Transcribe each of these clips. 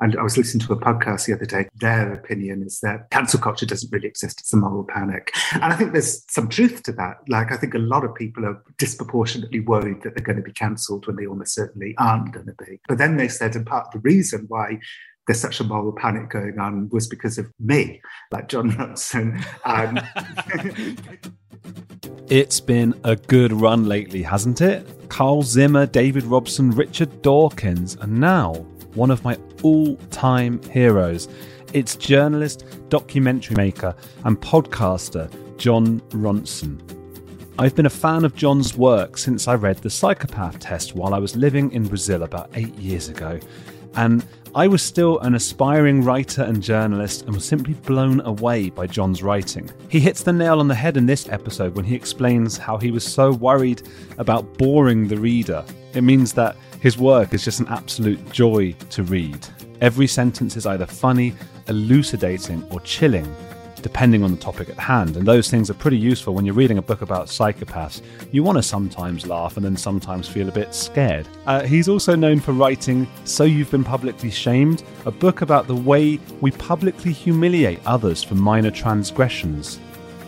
And I was listening to a podcast the other day. Their opinion is that cancel culture doesn't really exist. It's a moral panic. And I think there's some truth to that. Like, I think a lot of people are disproportionately worried that they're going to be cancelled when they almost certainly aren't going to be. But then they said, and part of the reason why there's such a moral panic going on was because of me, like Jon Ronson. Um, it's been a good run lately, hasn't it? Carl Zimmer, David Robson, Richard Dawkins, and now one of my all time heroes. It's journalist, documentary maker, and podcaster Jon Ronson. I've been a fan of Jon's work since I read The Psychopath Test while I was living in Brazil about eight years ago. And I was still an aspiring writer and journalist and was simply blown away by Jon's writing. He hits the nail on the head in this episode when he explains how he was so worried about boring the reader. It means that his work is just an absolute joy to read. Every sentence is either funny, elucidating, or chilling, depending on the topic at hand. And those things are pretty useful when you're reading a book about psychopaths. You want to sometimes laugh and then sometimes feel a bit scared. Uh, he's also known for writing So You've Been Publicly Shamed, a book about the way we publicly humiliate others for minor transgressions.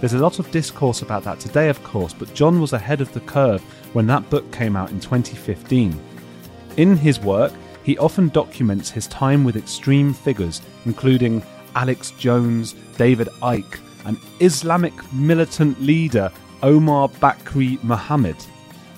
There's a lot of discourse about that today, of course, but Jon was ahead of the curve when that book came out in 2015. In his work, he often documents his time with extreme figures, including Alex Jones, David Icke, and Islamic militant leader Omar Bakri Muhammad.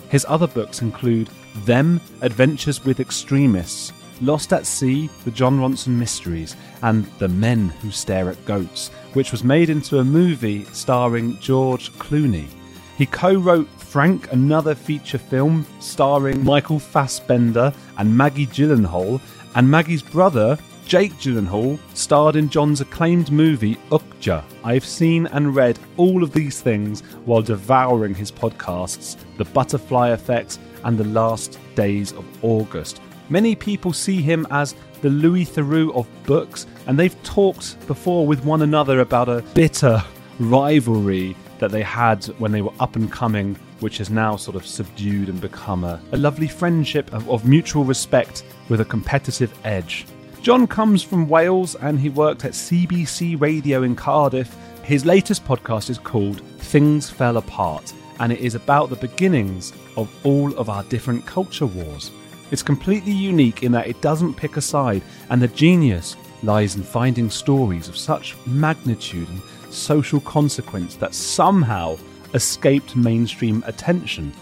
His other books include Them Adventures with Extremists, Lost at Sea, The Jon Ronson Mysteries, and The Men Who Stare at Goats, which was made into a movie starring George Clooney. He co wrote Frank, another feature film starring Michael Fassbender and Maggie Gyllenhaal, and Maggie's brother, Jake Gyllenhaal starred in Jon's acclaimed movie Okja. I've seen and read all of these things while devouring his podcasts, The Butterfly Effect and The Last Days of August. Many people see him as the Louis Theroux of books, and they've talked before with one another about a bitter rivalry that they had when they were up and coming, which has now sort of subdued and become a, a lovely friendship of, of mutual respect with a competitive edge. Jon comes from Wales and he worked at CBC Radio in Cardiff. His latest podcast is called Things Fell Apart, and it is about the beginnings of all of our different culture wars. It's completely unique in that it doesn't pick a side, and the genius lies in finding stories of such magnitude and social consequence that somehow escaped mainstream attention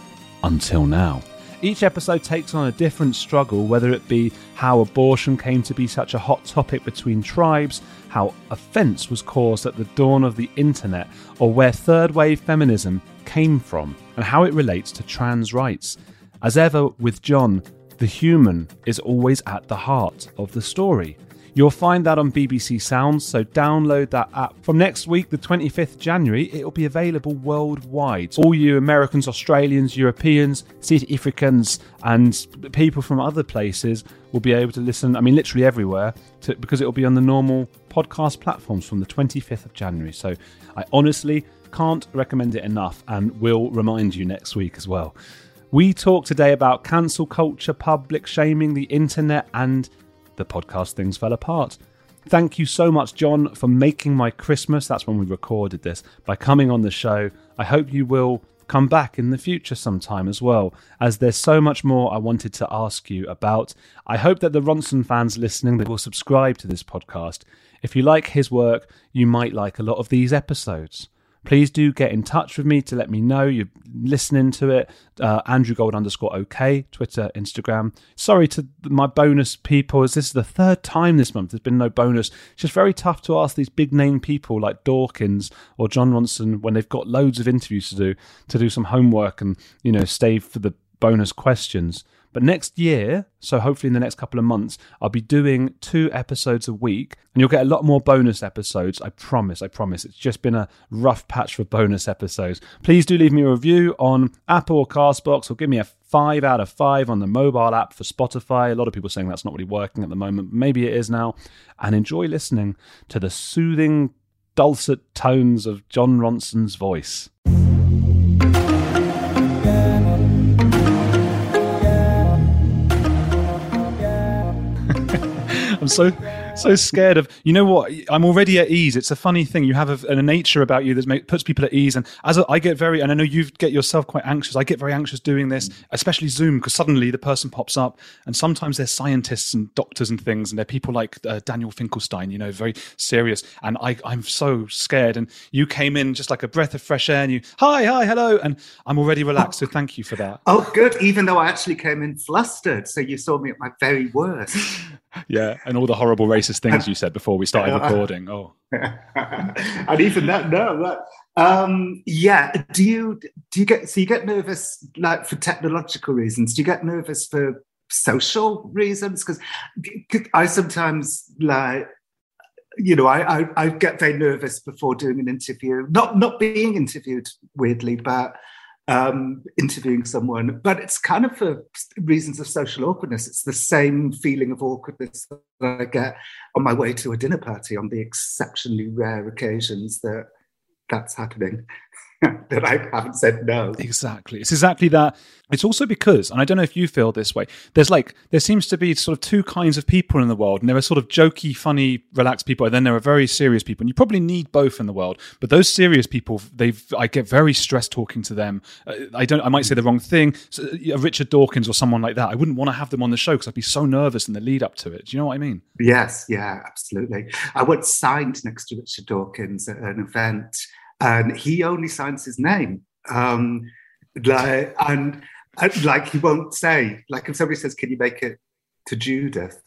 until now. Each episode takes on a different struggle, whether it be how abortion came to be such a hot topic between tribes, how offence was caused at the dawn of the internet, or where third wave feminism came from, and how it relates to trans rights. As ever with Jon, the human is always at the heart of the story. You'll find that on BBC Sounds, so download that app. From next week, the 25th January, it'll be available worldwide. All you Americans, Australians, Europeans, South Africans, and people from other places will be able to listen, I mean, literally everywhere, to, because it'll be on the normal podcast platforms from the 25th of January. So I honestly can't recommend it enough and will remind you next week as well. We talk today about cancel culture, public shaming, the internet, and the podcast Things Fell Apart. Thank you so much, Jon, for making my Christmas. That's when we recorded this, by coming on the show. I hope you will come back in the future sometime as well, as there's so much more I wanted to ask you about. I hope that the Ronson fans listening will subscribe to this podcast. If you like his work, you might like a lot of these episodes please do get in touch with me to let me know you're listening to it. Uh, Andrew Gold underscore OK, Twitter, Instagram. Sorry to my bonus people, as this is the third time this month there's been no bonus. It's just very tough to ask these big name people like Dawkins or Jon Ronson when they've got loads of interviews to do to do some homework and you know stay for the bonus questions. But next year, so hopefully in the next couple of months, I'll be doing two episodes a week and you'll get a lot more bonus episodes. I promise, I promise. It's just been a rough patch for bonus episodes. Please do leave me a review on Apple or Castbox or give me a five out of five on the mobile app for Spotify. A lot of people saying that's not really working at the moment. Maybe it is now. And enjoy listening to the soothing, dulcet tones of Jon Ronson's voice. I'm so so scared of. You know what? I'm already at ease. It's a funny thing. You have a, a nature about you that make, puts people at ease. And as a, I get very, and I know you get yourself quite anxious. I get very anxious doing this, especially Zoom, because suddenly the person pops up, and sometimes they're scientists and doctors and things, and they're people like uh, Daniel Finkelstein. You know, very serious. And I, I'm so scared. And you came in just like a breath of fresh air, and you, hi, hi, hello, and I'm already relaxed. So thank you for that. Oh, good. Even though I actually came in flustered, so you saw me at my very worst. Yeah, and all the horrible racist things you said before we started recording. Oh, and even that, no, that, um, yeah. Do you do you get so you get nervous like for technological reasons? Do you get nervous for social reasons? Because I sometimes like you know, I, I, I get very nervous before doing an interview. Not not being interviewed, weirdly, but um, interviewing someone, but it's kind of for reasons of social awkwardness. It's the same feeling of awkwardness that I get on my way to a dinner party on the exceptionally rare occasions that that's happening. that I haven't said no. Exactly. It's exactly that. It's also because, and I don't know if you feel this way, there's like, there seems to be sort of two kinds of people in the world. And there are sort of jokey, funny, relaxed people. And then there are very serious people. And you probably need both in the world. But those serious people, they've, I get very stressed talking to them. Uh, I don't, I might say the wrong thing. So, uh, Richard Dawkins or someone like that, I wouldn't want to have them on the show because I'd be so nervous in the lead up to it. Do you know what I mean? Yes. Yeah, absolutely. I once signed next to Richard Dawkins at an event and he only signs his name. Um, like, and like he won't say, like if somebody says, "Can you make it to Judith?"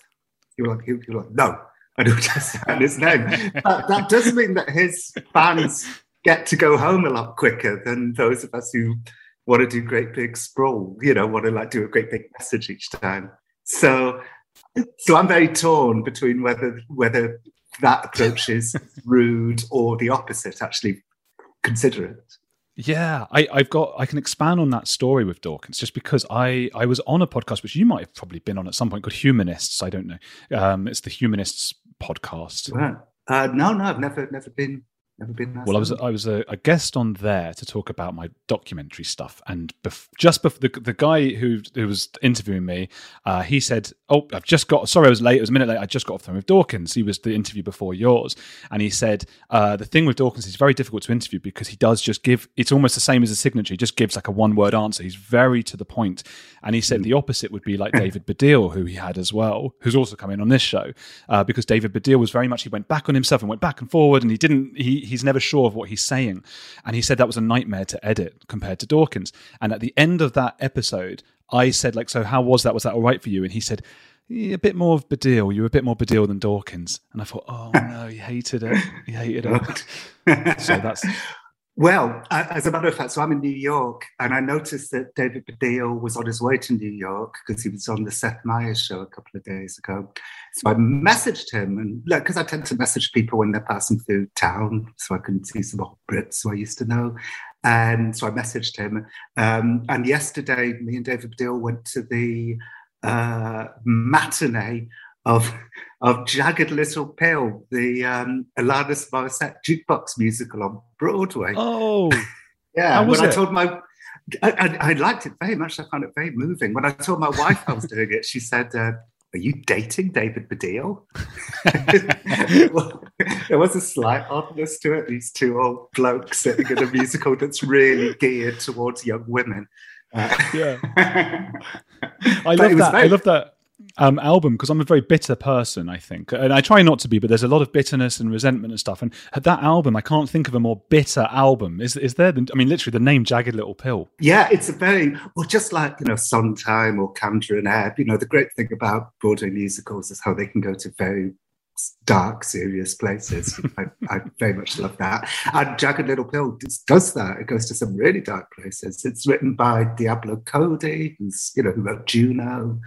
You're like, you're like, no, I don't just sign his name. but that doesn't mean that his fans get to go home a lot quicker than those of us who want to do great big sprawl. You know, want to like do a great big message each time. So, so I'm very torn between whether whether that approach is rude or the opposite, actually consider it. Yeah, I, have got. I can expand on that story with Dawkins just because I I was on a podcast which you might have probably been on at some point called Humanists. I don't know. Um, it's the Humanists podcast. Uh, no, no, I've never never been Never been well, I was I was a, a, guest on there to talk about my documentary stuff, and bef- just before the, the guy who who was interviewing me, uh, he said, "Oh, I've just got sorry, I was late. It was a minute late. I just got off the phone with Dawkins. He was the interview before yours, and he said uh, the thing with Dawkins is very difficult to interview because he does just give. It's almost the same as a signature. He just gives like a one word answer. He's very to the point, and he said mm. the opposite would be like David Baddiel, who he had as well, who's also coming on this show, uh, because David Baddiel was very much he went back on himself and went back and forward, and he didn't he he's never sure of what he's saying. And he said that was a nightmare to edit compared to Dawkins. And at the end of that episode, I said, like, so how was that? Was that all right for you? And he said, yeah, a bit more of Baddiel. You were a bit more Baddiel than Dawkins. And I thought, oh no, he hated it. He hated it. so that's well, as a matter of fact, so I'm in New York, and I noticed that David Baddiel was on his way to New York because he was on the Seth Meyers show a couple of days ago. So I messaged him, and because I tend to message people when they're passing through town, so I can see some old Brits who I used to know. And so I messaged him. Um, and yesterday, me and David Baddiel went to the uh, matinee of of Jagged Little Pill, the um, Alanis Morissette jukebox musical on Broadway. Oh, yeah. When it? I told my, I, I, I, liked it very much. I found it very moving. When I told my wife I was doing it, she said, uh, "Are you dating David Baddiel?" well, there was a slight oddness to it. These two old blokes sitting in a musical that's really geared towards young women. Uh, yeah, I love that. Very, I love that um, album because I'm a very bitter person, I think, and I try not to be, but there's a lot of bitterness and resentment and stuff. And that album, I can't think of a more bitter album. Is is there? I mean, literally, the name "Jagged Little Pill." Yeah, it's a very well, just like you know, Sondheim or Kander and Ebb. You know, the great thing about Broadway musicals is how they can go to very dark, serious places. I, I, very much love that. And Jagged Little Pill does that. It goes to some really dark places. It's written by Diablo Cody, who's you know who wrote Juno.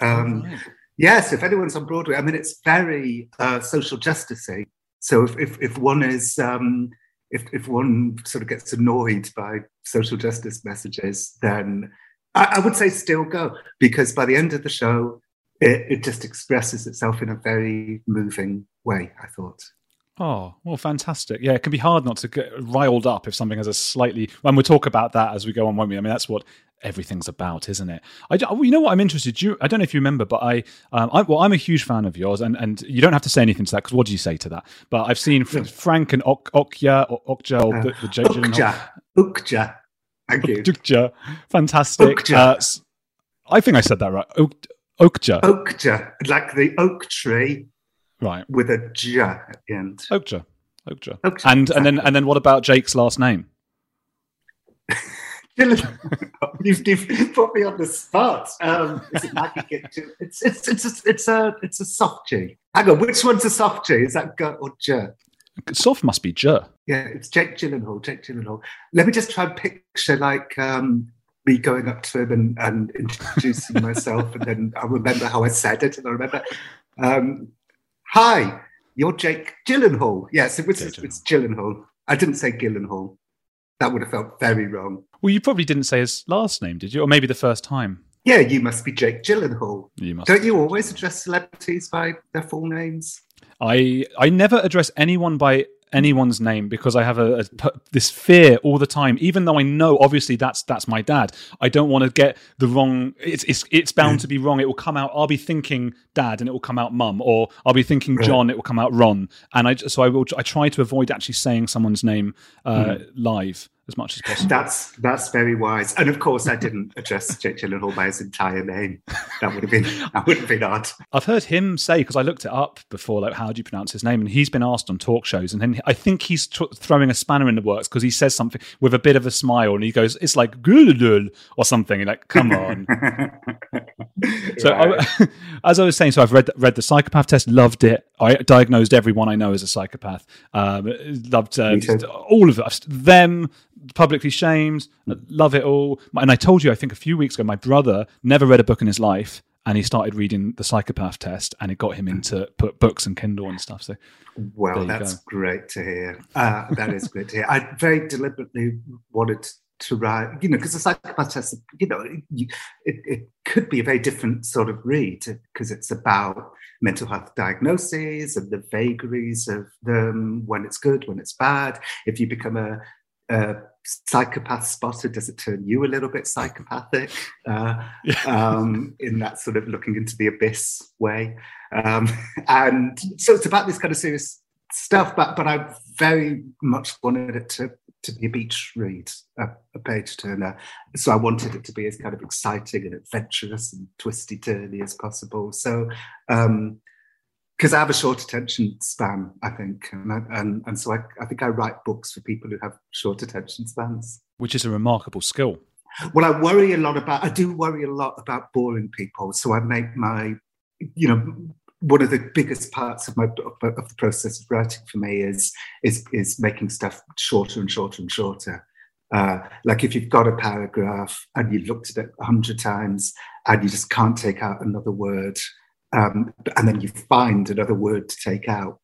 Um, right. Yes, if anyone's on Broadway, I mean, it's very uh, social justicey. So if, if, if one is, um, if, if one sort of gets annoyed by social justice messages, then I, I would say still go because by the end of the show, it, it just expresses itself in a very moving way, I thought. Oh, well, fantastic. Yeah, it can be hard not to get riled up if something has a slightly. When we talk about that as we go on, won't we? I mean, that's what everything's about, isn't it? I, you know what I'm interested. You, I don't know if you remember, but I, um, I, well, I'm a huge fan of yours, and, and you don't have to say anything to that because what do you say to that? But I've seen Frank and ok, Okja or Okja or the, the Ukja, Ukja. Thank you. Ukja, fantastic. Ukja. Uh, I think I said that right. Ok, Okja. Okja, like the oak tree, right? With a j at the end. Okja. Okja. Okja. And and then and then what about Jake's last name? you've, you've, put me on the spot. Um, is it Maggie It's it's it's a, it's a it's a soft G. Hang on, which one's a soft G? Is that G or J? Soft must be J. Yeah, it's Jake Gyllenhaal. Jake Gyllenhaal. Let me just try and picture like um, me going up to him and, and introducing myself, and then I remember how I said it, and I remember, um, "Hi, you're Jake Gyllenhaal." Yes, it was. It's Gyllenhaal. I didn't say Gyllenhaal. That would have felt very wrong. Well, you probably didn't say his last name, did you? Or maybe the first time. Yeah, you must be Jake Gyllenhaal. You must. Don't you always address celebrities by their full names? I I never address anyone by anyone's name because I have a, a, this fear all the time. Even though I know obviously that's that's my dad, I don't want to get the wrong. It's it's it's bound mm. to be wrong. It will come out. I'll be thinking dad, and it will come out mum, or I'll be thinking. John, it will come out Ron. And I so I will I try to avoid actually saying someone's name uh, mm. live as much as possible. That's that's very wise. And of course, I didn't address Jake Gyllenhaal by his entire name. That would have been that would have been odd. I've heard him say because I looked it up before, like how do you pronounce his name? And he's been asked on talk shows, and then I think he's t- throwing a spanner in the works because he says something with a bit of a smile, and he goes, "It's like gulul or something." And like, come on. so, I, as I was saying, so I've read read the psychopath test, loved it. I diagnosed everyone I know as a psychopath. Um, loved uh, all of us, them publicly shamed. Love it all. And I told you, I think a few weeks ago, my brother never read a book in his life, and he started reading the psychopath test, and it got him into put books and Kindle and stuff. So, well, that's go. great to hear. Uh, that is great to hear. I very deliberately wanted to write, you know, because the psychopath test, you know, it, it could be a very different sort of read because it's about mental health diagnoses and the vagaries of them when it's good, when it's bad. If you become a uh, psychopath spotter? Does it turn you a little bit psychopathic uh, um, in that sort of looking into the abyss way? Um, and so it's about this kind of serious stuff, but but I very much wanted it to to be a beach read, a, a page turner. So I wanted it to be as kind of exciting and adventurous and twisty turny as possible. So um, because I have a short attention span, I think, and I, and, and so I, I think I write books for people who have short attention spans, which is a remarkable skill. Well, I worry a lot about. I do worry a lot about boring people, so I make my, you know, one of the biggest parts of my of the process of writing for me is is is making stuff shorter and shorter and shorter. Uh, like if you've got a paragraph and you've looked at it a hundred times and you just can't take out another word um, and then you find another word to take out,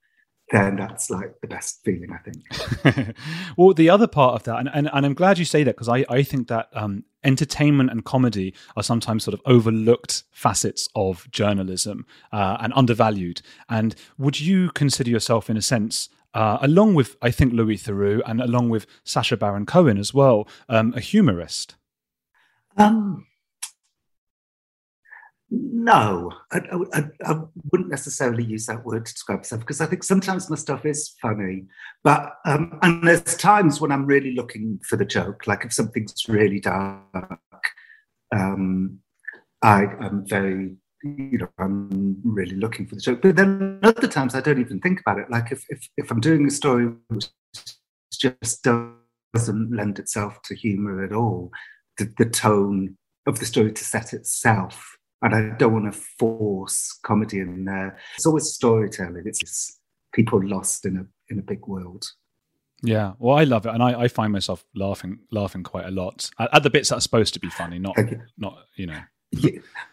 then that's like the best feeling, I think. well, the other part of that, and, and, and I'm glad you say that because I, I think that um, entertainment and comedy are sometimes sort of overlooked facets of journalism uh, and undervalued. And would you consider yourself, in a sense, uh, along with, I think, Louis Theroux and along with Sacha Baron Cohen as well, um, a humorist? Um, no, I, I, I, wouldn't necessarily use that word to describe myself because I think sometimes my stuff is funny, but um, and there's times when I'm really looking for the joke. Like if something's really dark, um, I am very, you know, I'm really looking for the joke. But then other times I don't even think about it. Like if if, if I'm doing a story which just doesn't lend itself to humour at all, the, the tone of the story to set itself and I don't want to force comedy in there. It's always storytelling. It's just people lost in a in a big world. Yeah, well, I love it, and I, I find myself laughing laughing quite a lot at, at, the bits that are supposed to be funny, not not you know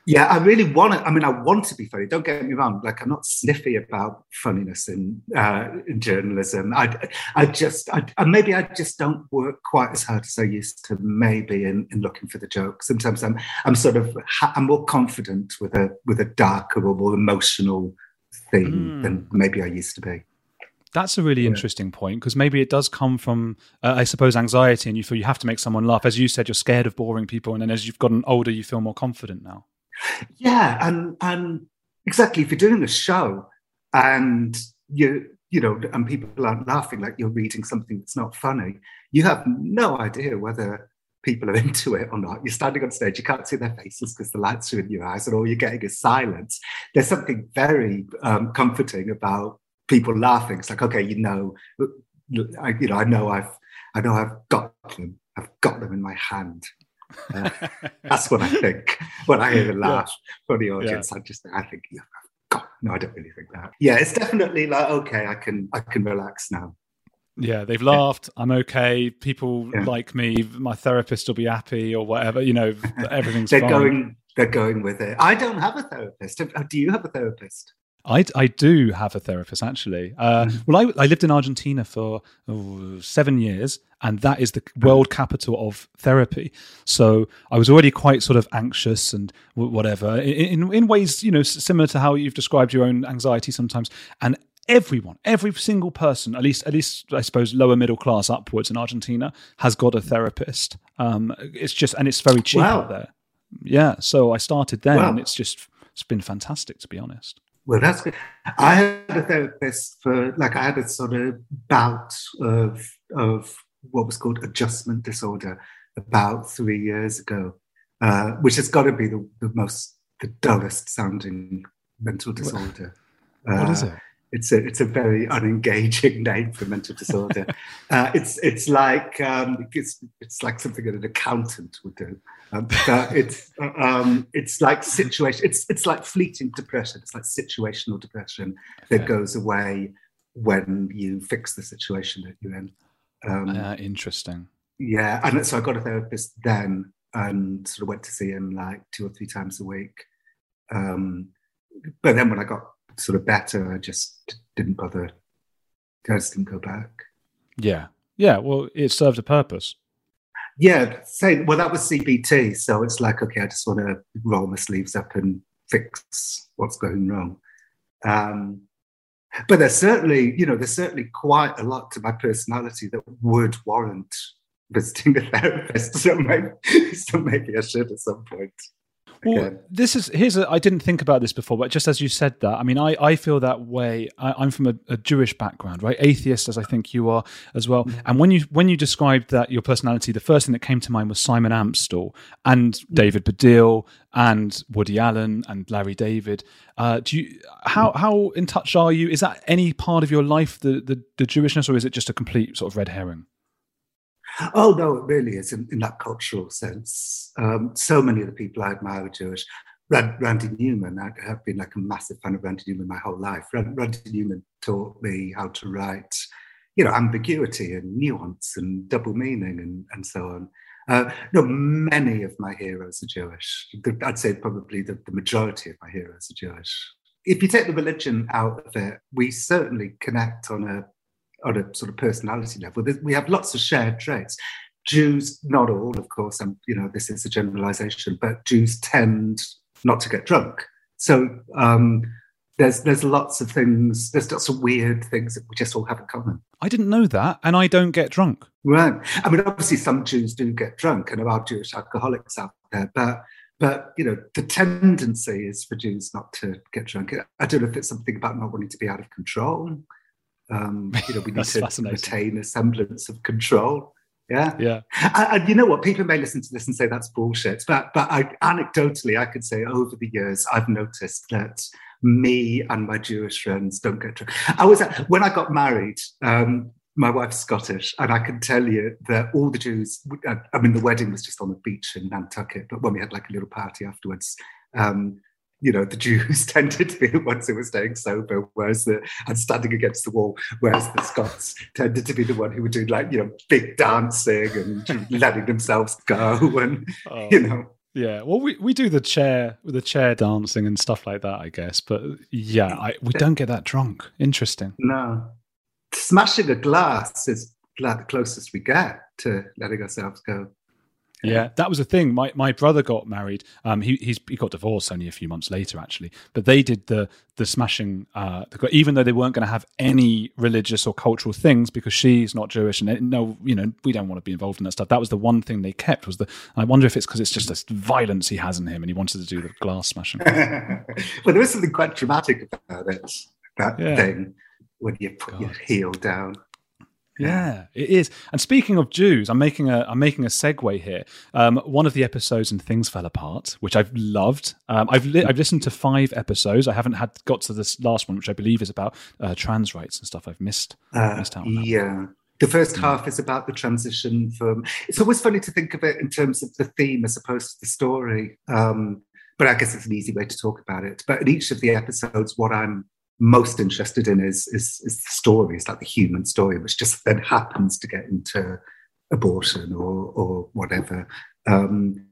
yeah, I really want to. I mean, I want to be funny. Don't get me wrong. Like, I'm not sniffy about funniness in uh, in journalism. I, I just, I, maybe I just don't work quite as hard as I used to. Maybe in, in looking for the joke. Sometimes I'm, I'm sort of, I'm more confident with a with a darker or more emotional theme mm. than maybe I used to be. That's a really yeah. interesting point because maybe it does come from, uh, I suppose, anxiety, and you feel you have to make someone laugh. As you said, you're scared of boring people, and then as you've gotten older, you feel more confident now. Yeah, and and exactly, if you're doing a show and you you know, and people aren't laughing like you're reading something that's not funny, you have no idea whether people are into it or not. You're standing on stage, you can't see their faces because the lights are in your eyes, and all you're getting is silence. There's something very um, comforting about people laughing. It's like, okay, you know, I, you know, I know I've, I know I've got them. I've got them in my hand. Uh, that's what I think when I hear a laugh from the audience. Yeah. I just, I think, yeah, God, no, I don't really think that. Yeah, it's definitely like, okay, I can, I can relax now. Yeah, they've laughed. Yeah. I'm okay. People yeah. like me. My therapist will be happy, or whatever. You know, everything's. they're fine. going. They're going with it. I don't have a therapist. Do you have a therapist? I, I do have a therapist actually. Uh, mm-hmm. well, I, I lived in Argentina for oh, seven years, and that is the world capital of therapy. So I was already quite sort of anxious and whatever in, in ways you know similar to how you've described your own anxiety sometimes. And everyone, every single person, at least at least I suppose lower middle class upwards in Argentina, has got a therapist. Um, it's just and it's very cheap wow. out there. Yeah, so I started then, wow. and it's just it's been fantastic to be honest. Well, that's good. I had a therapist for like I had a sort of bout of of what was called adjustment disorder about three years ago, uh, which has got to be the, the most the dullest sounding mental disorder. What, uh, what is it? It's a it's a very unengaging name for mental disorder. uh, it's it's like um, it's it's like something that an accountant would do. Um, it's um, it's like situation. It's it's like fleeting depression. It's like situational depression okay. that goes away when you fix the situation that you're in. Um, uh, interesting. Yeah, and so I got a therapist then, and sort of went to see him like two or three times a week. Um, but then when I got sort of better. I just didn't bother. I just didn't go back. Yeah, yeah. Well, it served a purpose. Yeah, same. Well, that was CBT, so it's like okay, I just want to roll my sleeves up and fix what's going wrong. Um, but there's certainly, you know, there's certainly quite a lot to my personality that would warrant visiting a therapist. So maybe, so maybe I should at some point. Well, this is here's a. I didn't think about this before, but just as you said that, I mean, I, I feel that way. I, am from a, a, Jewish background, right? Atheist, as I think you are as well. Mm-hmm. And when you when you described that your personality, the first thing that came to mind was Simon Amstell and mm-hmm. David Baddiel and Woody Allen and Larry David. Uh, do you how how in touch are you? Is that any part of your life the, the the Jewishness, or is it just a complete sort of red herring? Oh no, it really is in, in that cultural sense. Um, so many of the people I admire are Jewish. Randy Newman, I have been like a massive fan of Randy Newman my whole life. Randy Newman taught me how to write, you know, ambiguity and nuance and double meaning and, and so on. Uh, no, many of my heroes are Jewish. I'd say probably the, the majority of my heroes are Jewish. If you take the religion out of it, we certainly connect on a on a sort of personality level. We have lots of shared traits. Jews, not all, of course, and you know this is a generalization, but Jews tend not to get drunk. So um, there's there's lots of things, there's lots of weird things that we just all have in common. I didn't know that, and I don't get drunk. Right. I mean, obviously, some Jews do get drunk, and there are Jewish alcoholics out there, but but you know, the tendency is for Jews not to get drunk. I don't know if it's something about not wanting to be out of control. Um, you know, we need to retain a semblance of control. Yeah, yeah. And, and, you know what? People may listen to this and say that's bullshit, but but I, anecdotally, I could say over the years, I've noticed that me and my Jewish friends don't get drunk. I was when I got married. Um, my wife's Scottish, and I can tell you that all the Jews. I mean, the wedding was just on the beach in Nantucket, but when we had like a little party afterwards, um, you know, the Jews tended to be the ones who were staying sober, whereas the and standing against the wall, whereas the Scots tended to be the one who were doing like, you know, big dancing and letting themselves go and oh. you know. Yeah, well, we, we do the chair with the chair dancing and stuff like that, I guess. But yeah, I, we don't get that drunk. Interesting. No, smashing a glass is like the closest we get to letting ourselves go. Yeah, that was the thing. My my brother got married. Um, he he's, he got divorced only a few months later, actually. But they did the the smashing. Uh, even though they weren't going to have any religious or cultural things because she's not Jewish, and no, you know, we don't want to be involved in that stuff. That was the one thing they kept. Was the? I wonder if it's because it's just this violence he has in him, and he wanted to do the glass smashing. well, there is something quite dramatic about it. That yeah. thing when you put God. your heel down. Yeah, it is. And speaking of Jews, I'm making a I'm making a segue here. Um, one of the episodes in Things Fell Apart, which I've loved. Um, I've li- I've listened to five episodes. I haven't had got to this last one, which I believe is about uh, trans rights and stuff. I've missed uh, missed out. yeah. The first mm. half is about the transition from. It's always funny to think of it in terms of the theme as opposed to the story. Um, but I guess it's an easy way to talk about it. But in each of the episodes, what I'm most interested in is, is, is the story, it's like the human story, which just then happens to get into abortion or, or whatever. Um,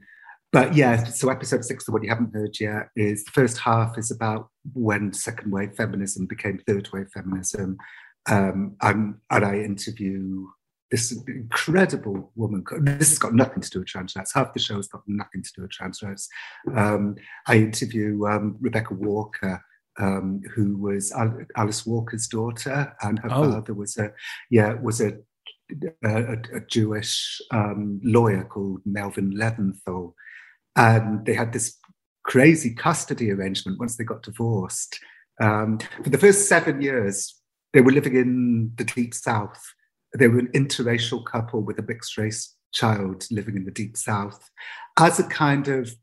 but yeah, so episode six, the one you haven't heard yet, is the first half is about when second wave feminism became third wave feminism. Um, and, and I interview this incredible woman. This has got nothing to do with trans rights. Half the show has got nothing to do with trans rights. Um, I interview um, Rebecca Walker, um, who was Alice Walker's daughter, and her oh. father was a yeah was a a, a Jewish um, lawyer called Melvin Leventhal, and they had this crazy custody arrangement once they got divorced. Um, for the first seven years, they were living in the deep south. They were an interracial couple with a mixed race child living in the deep south, as a kind of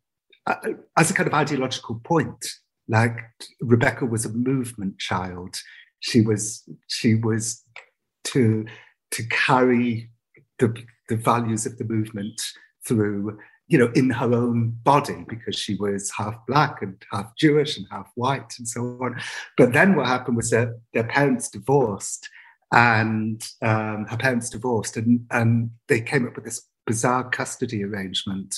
uh, as a kind of ideological point like Rebecca was a movement child. She was she was to to carry the, the values of the movement through you know, in her own body because she was half black and half Jewish and half white and so on. But then what happened was that their parents divorced and um, her parents divorced and, and they came up with this bizarre custody arrangement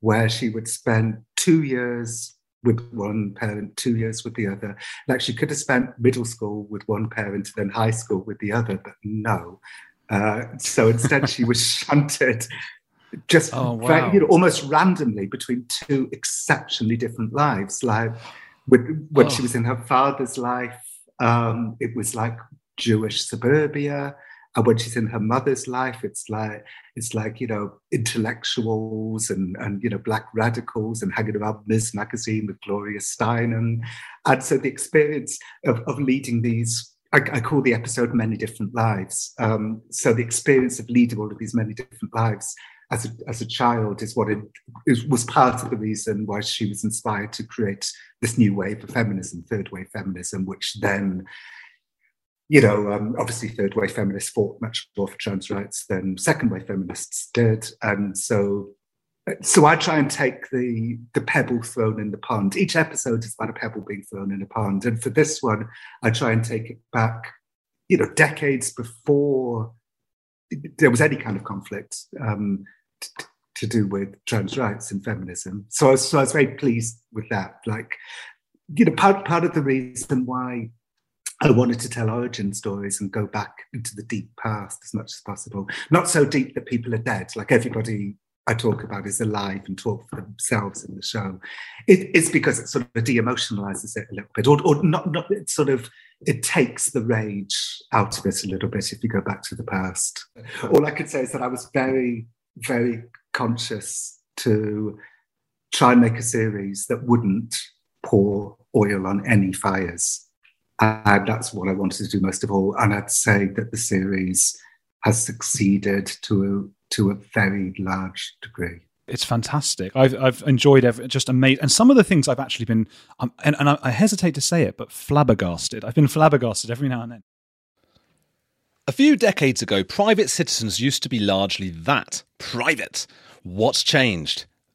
where she would spend two years with one parent, two years with the other. Like she could have spent middle school with one parent, then high school with the other, but no. Uh, so instead, she was shunted just oh, wow. very, you know, almost randomly between two exceptionally different lives. Like with, when oh. she was in her father's life, um, it was like Jewish suburbia and when she's in her mother's life it's like it's like you know intellectuals and and you know black radicals and hanging around ms. Magazine with gloria steinem. And so the experience of, of leading these I, I call the episode many different lives. Um, so the experience of leading all of these many different lives as a, as a child is what it is, was part of the reason why she was inspired to create this new wave of feminism, third wave feminism, which then you know, um, obviously third wave feminists fought much more for trans rights than second wave feminists did. And so so I try and take the the pebble thrown in the pond. Each episode is about a pebble being thrown in a pond. And for this one, I try and take it back, you know, decades before there was any kind of conflict um, t- to do with trans rights and feminism. So I, was, so I was very pleased with that. Like, you know, part part of the reason why I wanted to tell origin stories and go back into the deep past as much as possible. Not so deep that people are dead, like everybody I talk about is alive and talk for themselves in the show. It, it's because it sort of de-emotionalizes it a little bit, or, or not, not it sort of it takes the rage out of it a little bit if you go back to the past. All I could say is that I was very, very conscious to try and make a series that wouldn't pour oil on any fires and that's what I wanted to do most of all. And I'd say that the series has succeeded to a, to a very large degree. It's fantastic. I've I've enjoyed every, just amazing, and some of the things I've actually been, um, and, and I, I hesitate to say it, but flabbergasted. I've been flabbergasted every now and then. A few decades ago, private citizens used to be largely that private. What's changed?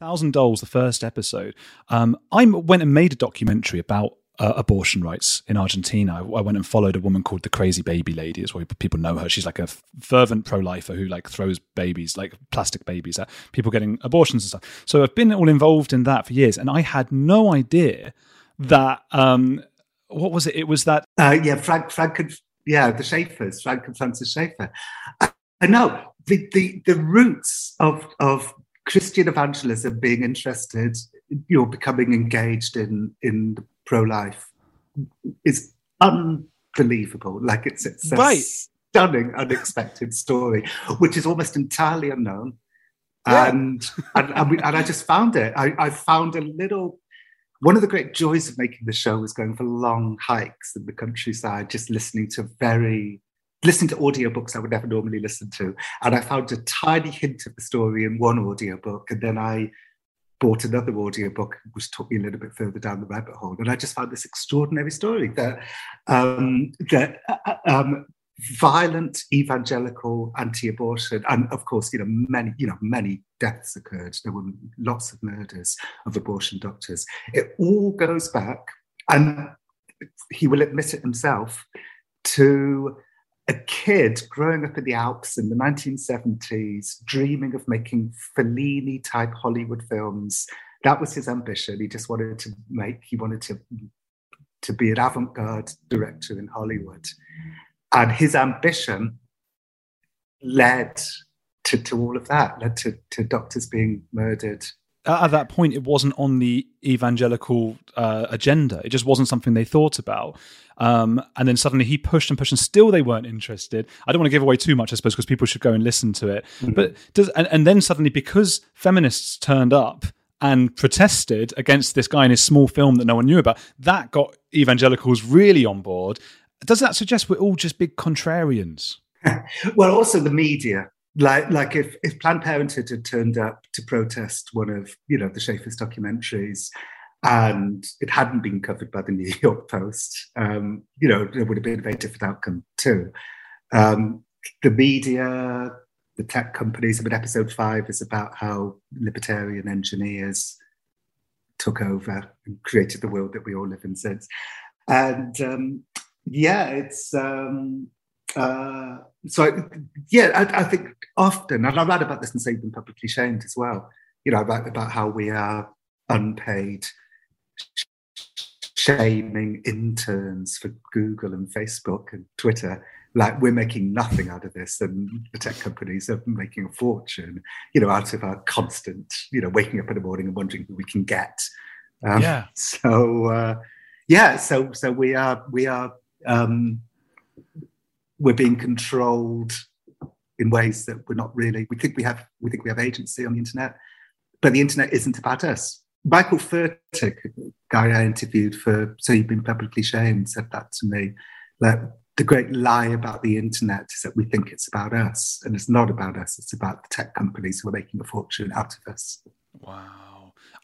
Thousand Dolls, the first episode. Um, I went and made a documentary about uh, abortion rights in Argentina. I, I went and followed a woman called the Crazy Baby Lady, is what people know her. She's like a fervent pro-lifer who like throws babies, like plastic babies, at people getting abortions and stuff. So I've been all involved in that for years, and I had no idea that um, what was it? It was that uh, yeah, Frank, Frank, and, yeah, the Schaeffers, Frank and Francis Schaeffer. I, I know the, the the roots of of Christian evangelism being interested, you're becoming engaged in in pro life is unbelievable. Like it's it's a right. stunning, unexpected story, which is almost entirely unknown. Yeah. And, and, and, and I just found it. I, I found a little one of the great joys of making the show was going for long hikes in the countryside, just listening to very listening to audiobooks I would never normally listen to. And I found a tiny hint of the story in one audiobook. And then I bought another audiobook, which took me a little bit further down the rabbit hole. And I just found this extraordinary story that, um, that uh, um, violent evangelical anti-abortion, and of course, you know, many, you know, many deaths occurred. There were lots of murders of abortion doctors. It all goes back, and he will admit it himself, to a kid growing up in the Alps in the 1970s, dreaming of making Fellini type Hollywood films. That was his ambition. He just wanted to make, he wanted to, to be an avant garde director in Hollywood. And his ambition led to, to all of that, led to, to doctors being murdered at that point it wasn't on the evangelical uh, agenda. It just wasn't something they thought about. Um, and then suddenly he pushed and pushed and still they weren't interested. I don't want to give away too much i suppose because people should go and listen to it. Mm-hmm. but does and, and then suddenly because feminists turned up and protested against this guy in his small film that no one knew about that got evangelicals really on board. Does that suggest we're all just big contrarians? Well also the media like like if if Planned Parenthood had turned up to protest one of you know the Schaeffer's documentaries, and it hadn't been covered by the New York Post, um, you know there would have been a very different outcome too. Um, the media, the tech companies. I mean, episode five is about how libertarian engineers took over and created the world that we all live in since. And um, yeah, it's um, uh, so, I, yeah, I, I, think often, and I write about this in Saved and Publicly Shamed as well. you know, about, about how we are unpaid shaming interns for Google and Facebook and Twitter. Like we're making nothing out of this, and the tech companies are making a fortune, you know, out of our constant, you know, waking up in the morning and wondering who we can get. Um, yeah. So, uh, yeah. So, so we are we are um, we're being controlled in ways that we're not really. We think we have we think we have agency on the internet, but the internet isn't about us. Michael Fertik, guy I interviewed for So You've Been Publicly Shamed, said that to me. That the great lie about the internet is that we think it's about us, and it's not about us. It's about the tech companies who are making a fortune out of us. Wow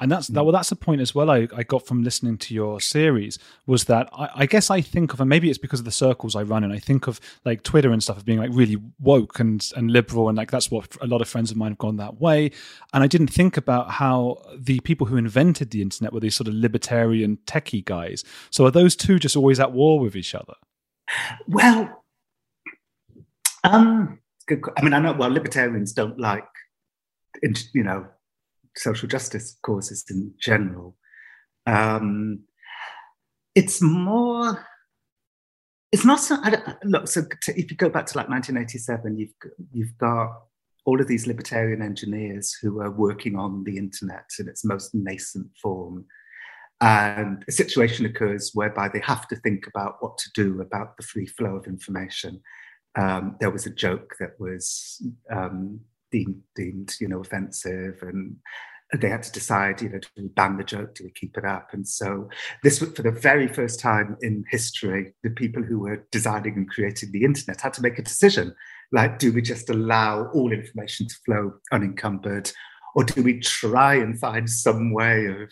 and that's that. Well, that's a point as well. I, I got from listening to your series was that I, I, guess I think of, and maybe it's because of the circles I run in. I think of like Twitter and stuff of being like really woke and and liberal, and like that's what a lot of friends of mine have gone that way. And I didn't think about how the people who invented the internet were these sort of libertarian techie guys. So are those two just always at war with each other? Well, um, good. I mean, I know. Well, libertarians don't like, you know, social justice causes in general. Um, it's more. It's not so. look, so to, if you go back to like 1987, you've you've got all of these libertarian engineers who are working on the internet in its most nascent form. And a situation occurs whereby they have to think about what to do about the free flow of information. Um, there was a joke that was um, deemed, deemed you know, offensive, and they had to decide, you know, do we ban the joke, do we keep it up? And so this was for the very first time in history, the people who were designing and creating the internet had to make a decision. Like, do we just allow all information to flow unencumbered? Or do we try and find some way of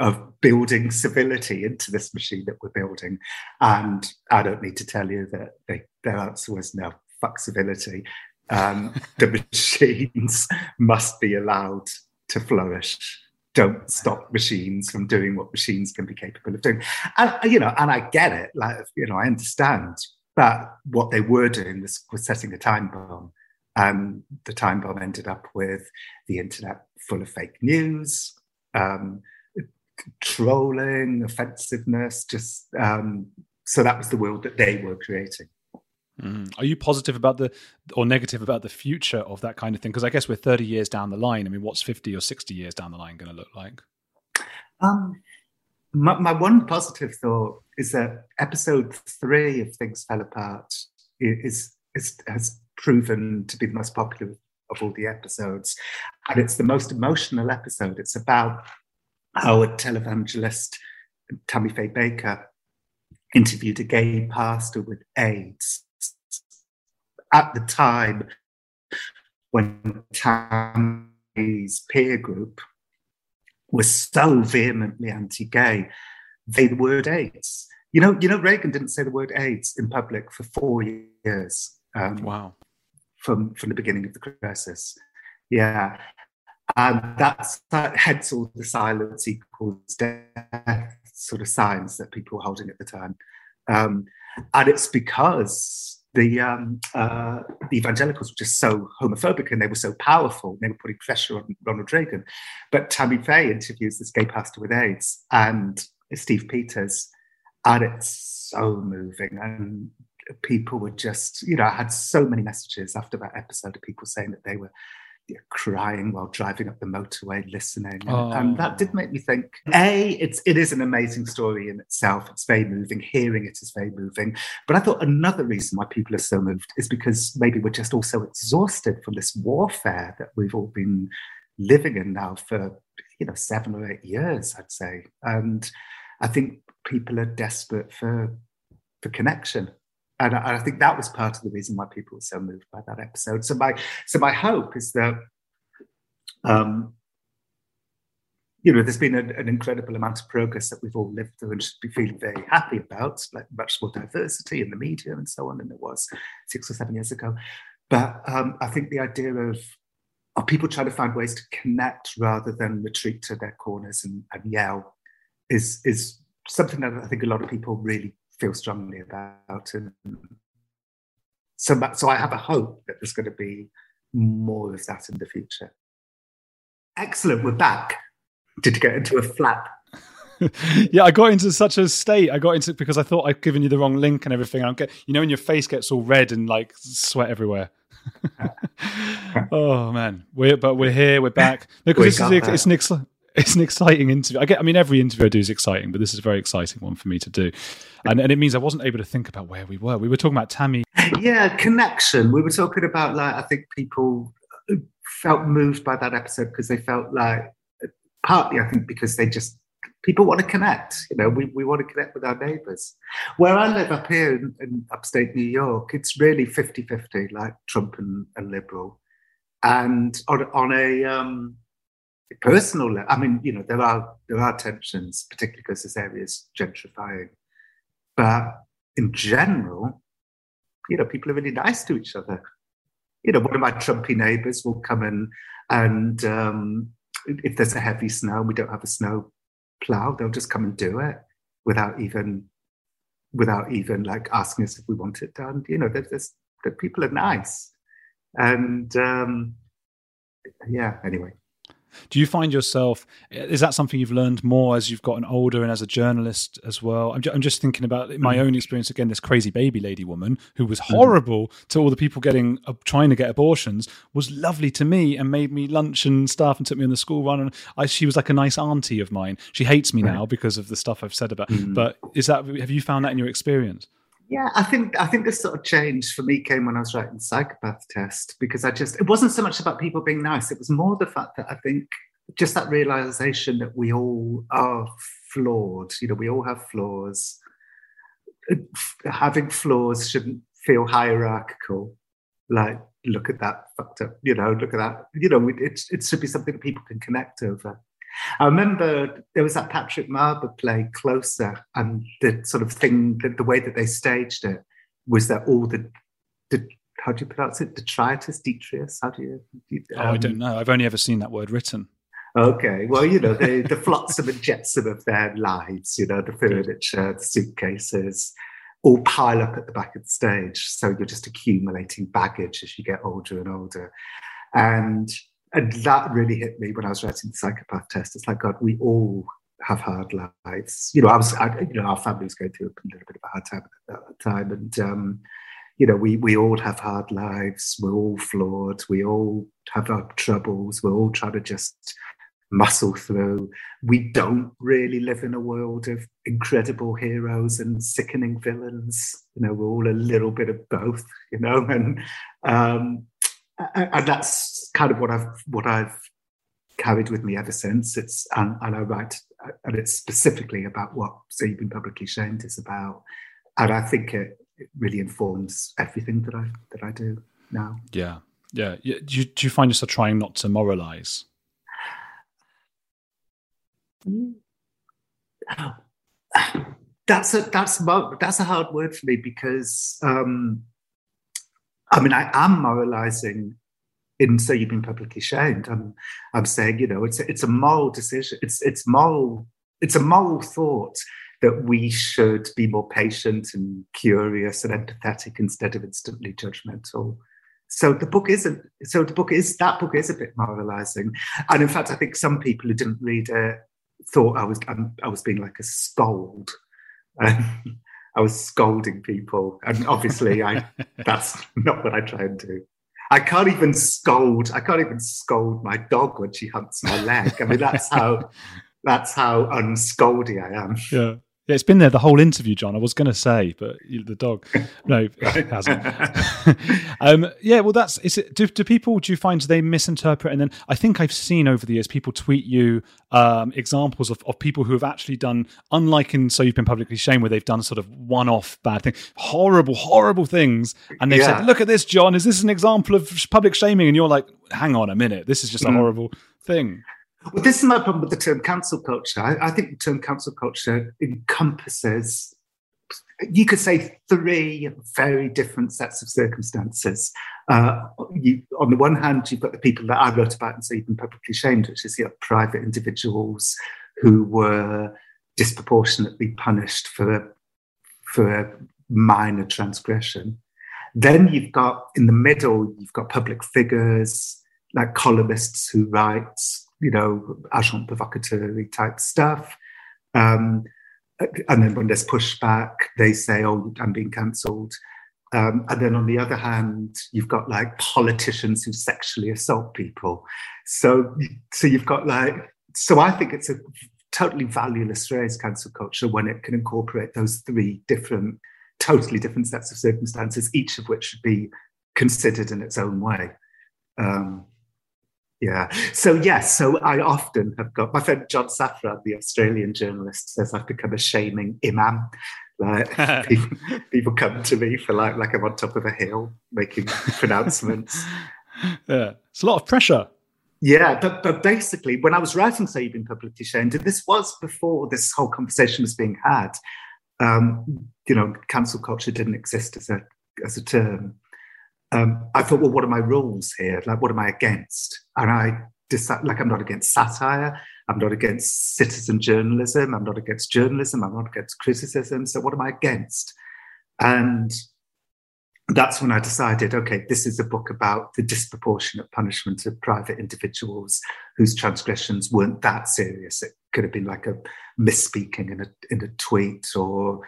of building civility into this machine that we're building. And I don't need to tell you that they, their answer was no, fuck civility um, the machines must be allowed to flourish. Don't stop machines from doing what machines can be capable of doing. And you know, and I get it. Like you know, I understand. But what they were doing was, was setting a time bomb. And the time bomb ended up with the internet full of fake news, um, trolling, offensiveness. Just um, so that was the world that they were creating. Mm. Are you positive about the or negative about the future of that kind of thing? Because I guess we're 30 years down the line. I mean, what's 50 or 60 years down the line going to look like? Um, my, my, one positive thought is that episode three of Things Fell Apart is, is has proven to be the most popular of all the episodes, and it's the most emotional episode. It's about how a televangelist, Tammy Faye Bakker, interviewed a gay pastor with AIDS at the time when Tammy's peer group was so vehemently anti-gay, they the word AIDS. You know, you know, Reagan didn't say the word AIDS in public for four years. Um, wow. From from the beginning of the crisis, yeah, and that's that. Hence, all the silence equals death sort of signs that people were holding at the time, um, and it's because the um, uh, the evangelicals were just so homophobic and they were so powerful. They were putting pressure on Ronald Reagan. But Tammy Faye interviews this gay pastor with AIDS and Steve Pieters, and it's so moving. And people were just, you know, I had so many messages after that episode of people saying that they were crying while driving up the motorway, listening, and, oh. and, that did oh. make me think. Hmm. A, it's it is an amazing story in itself. It's very moving. Hearing it is very moving. But I thought another reason why people are so moved is because maybe we're just also exhausted from this warfare that we've all been living in now for you know seven or eight years, I'd say, and I think people are desperate for for connection and I, and I, think that was part of the reason why people were so moved by that episode. So my so my hope is that um, you know there's been a, an incredible amount of progress that we've all lived through and should be feeling very happy about, like much more diversity in the media and so on than there was six or seven years ago. But um, I think the idea of of people trying to find ways to connect rather than retreat to their corners and, and yell is is something that I think a lot of people really feel strongly about. And so, so I have a hope that there's going to be more of that in the future. Excellent. We're back. Did you get into a flap? yeah, I got into such a state. I got into because I thought I'd given you the wrong link and everything. I'm get, you know, when your face gets all red and like sweat everywhere. oh man, we're but we're here. We're back because this is it's an ex- it's an exciting interview. I get. I mean, every interview I do is exciting, but this is a very exciting one for me to do, and and it means I wasn't able to think about where we were. We were talking about Tammy. Yeah, connection. We were talking about like I think people felt moved by that episode because they felt like partly I think because they just people want to connect. You know, we, we want to connect with our neighbours. Where I live up here in, in upstate New York, it's really 50-50, like Trump and, and Liberal. And on, on a um, personal level, I mean, you know, there are there are tensions, particularly because this area is gentrifying. But in general, you know, people are really nice to each other you know, one of my Trumpy neighbours will come in and um, if there's a heavy snow, we don't have a snow plow, they'll just come and do it without even without even like asking us if we want it done. You know, there's, that people are nice, and um, yeah. Anyway, do you find yourself, is that something you've learned more as you've gotten older and as a journalist as well? I'm, ju- I'm just thinking about my mm. own experience again, this crazy baby lady woman who was mm. horrible mm. to all the people getting, uh, trying to get abortions was lovely to me and made me lunch and stuff and took me on the school run. And I, she was like a nice auntie of mine. She hates me now because of the stuff I've said about, mm. but is that, have you found that in your experience? Yeah, I think I think this sort of change for me came when I was writing the psychopath test because I just it wasn't so much about people being nice. It was more the fact that I think just that realization that we all are flawed. You know, we all have flaws. Having flaws shouldn't feel hierarchical. Like, look at that fucked up. You know, look at that. You know, it it should be something that people can connect over. I remember there was that Patrick Marber play Closer, and the sort of thing, the, the way that they staged it was that all the, the how do you pronounce it? Detritus, detritus? How do you? Um, oh, I don't um, know. I've only ever seen that word written. Okay, well, you know, the, the flotsam and jetsam of their lives, you know, the furniture, the suitcases, all pile up at the back of the stage. So you're just accumulating baggage as you get older and older. And and that really hit me when I was writing the psychopath test. It's like, God, we all have hard lives. You know, I was, I, you know, our family was going through a little bit of a hard time at that time, and um, you know, we we all have hard lives. We're all flawed. We all have our troubles. We're all trying to just muscle through. We don't really live in a world of incredible heroes and sickening villains. You know, we're all a little bit of both. You know, and um, and that's kind of what I've what I've carried with me ever since. It's and, and I write and it's specifically about what So You've Been Publicly Shamed is about, and I think it, it really informs everything that I that I do now. Yeah, yeah. Do you, do you find yourself trying not to moralize? That's a that's that's a hard word for me because um, I mean I am moralizing in so you've been publicly shamed. I'm I'm saying you know it's a, it's a moral decision. It's it's moral. It's a moral thought that we should be more patient and curious and empathetic instead of instantly judgmental. So the book isn't. So the book is that book is a bit moralizing, and in fact, I think some people who didn't read it thought I was I was being like a scold. Um, I was scolding people, and obviously, I that's not what I try and do. I can't even scold. I can't even scold my dog when she hunts my leg. I mean, that's how that's how unscoldy I am. Yeah. Yeah, it's been there the whole interview, Jon. I was going to say, but the dog, no, it hasn't. um, yeah, well, that's is it. Do, do, people do you find they misinterpret? And then I think I've seen over the years people tweet you um, examples of, of people who have actually done, unlike in So You've Been Publicly Shamed, where they've done sort of one-off bad thing, horrible, horrible things, and they've yeah. said, "Look at this, Jon. Is this an example of public shaming?" And you're like, "Hang on a minute, this is just a mm. horrible thing." Well, this is my problem with the term cancel culture. I, I think the term cancel culture encompasses, you could say, three very different sets of circumstances. Uh, you, on the one hand, you've got the people that I wrote about and so you've been publicly shamed, which is you private individuals who were disproportionately punished for, for minor transgression. Then you've got in the middle, you've got public figures like columnists who write you know, agent provocateur type stuff. Um, and then when there's pushback, they say, oh, I'm being cancelled. Um, and then on the other hand, you've got like politicians who sexually assault people. So, so you've got like, so I think it's a totally valueless race cancel culture, when it can incorporate those three different, totally different sets of circumstances, each of which should be considered in its own way. Um, yeah. So yes. So I often have got my friend John Safran, the Australian journalist, says I've become a shaming imam. Like people, people come to me for like like I'm on top of a hill making pronouncements. Yeah, it's a lot of pressure. Yeah, but but basically, when I was writing "So You've Been Publicly Shamed," and this was before this whole conversation was being had. Um, you know, cancel culture didn't exist as a as a term um, I thought, well, what are my rules here? Like, what am I against? And I decided, like, I'm not against satire. I'm not against citizen journalism. I'm not against journalism. I'm not against criticism. So, what am I against? And that's when I decided, okay, this is a book about the disproportionate punishment of private individuals whose transgressions weren't that serious. It could have been like a misspeaking in a in a tweet or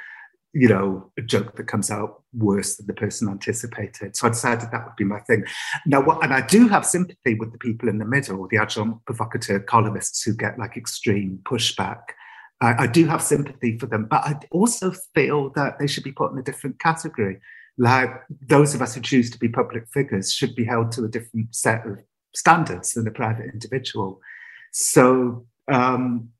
you know, a joke that comes out worse than the person anticipated. So I decided that would be my thing. Now, what, and I do have sympathy with the people in the middle, the agent provocateur columnists who get like extreme pushback. I, I do have sympathy for them, but I also feel that they should be put in a different category. Like those of us who choose to be public figures should be held to a different set of standards than a private individual. So um,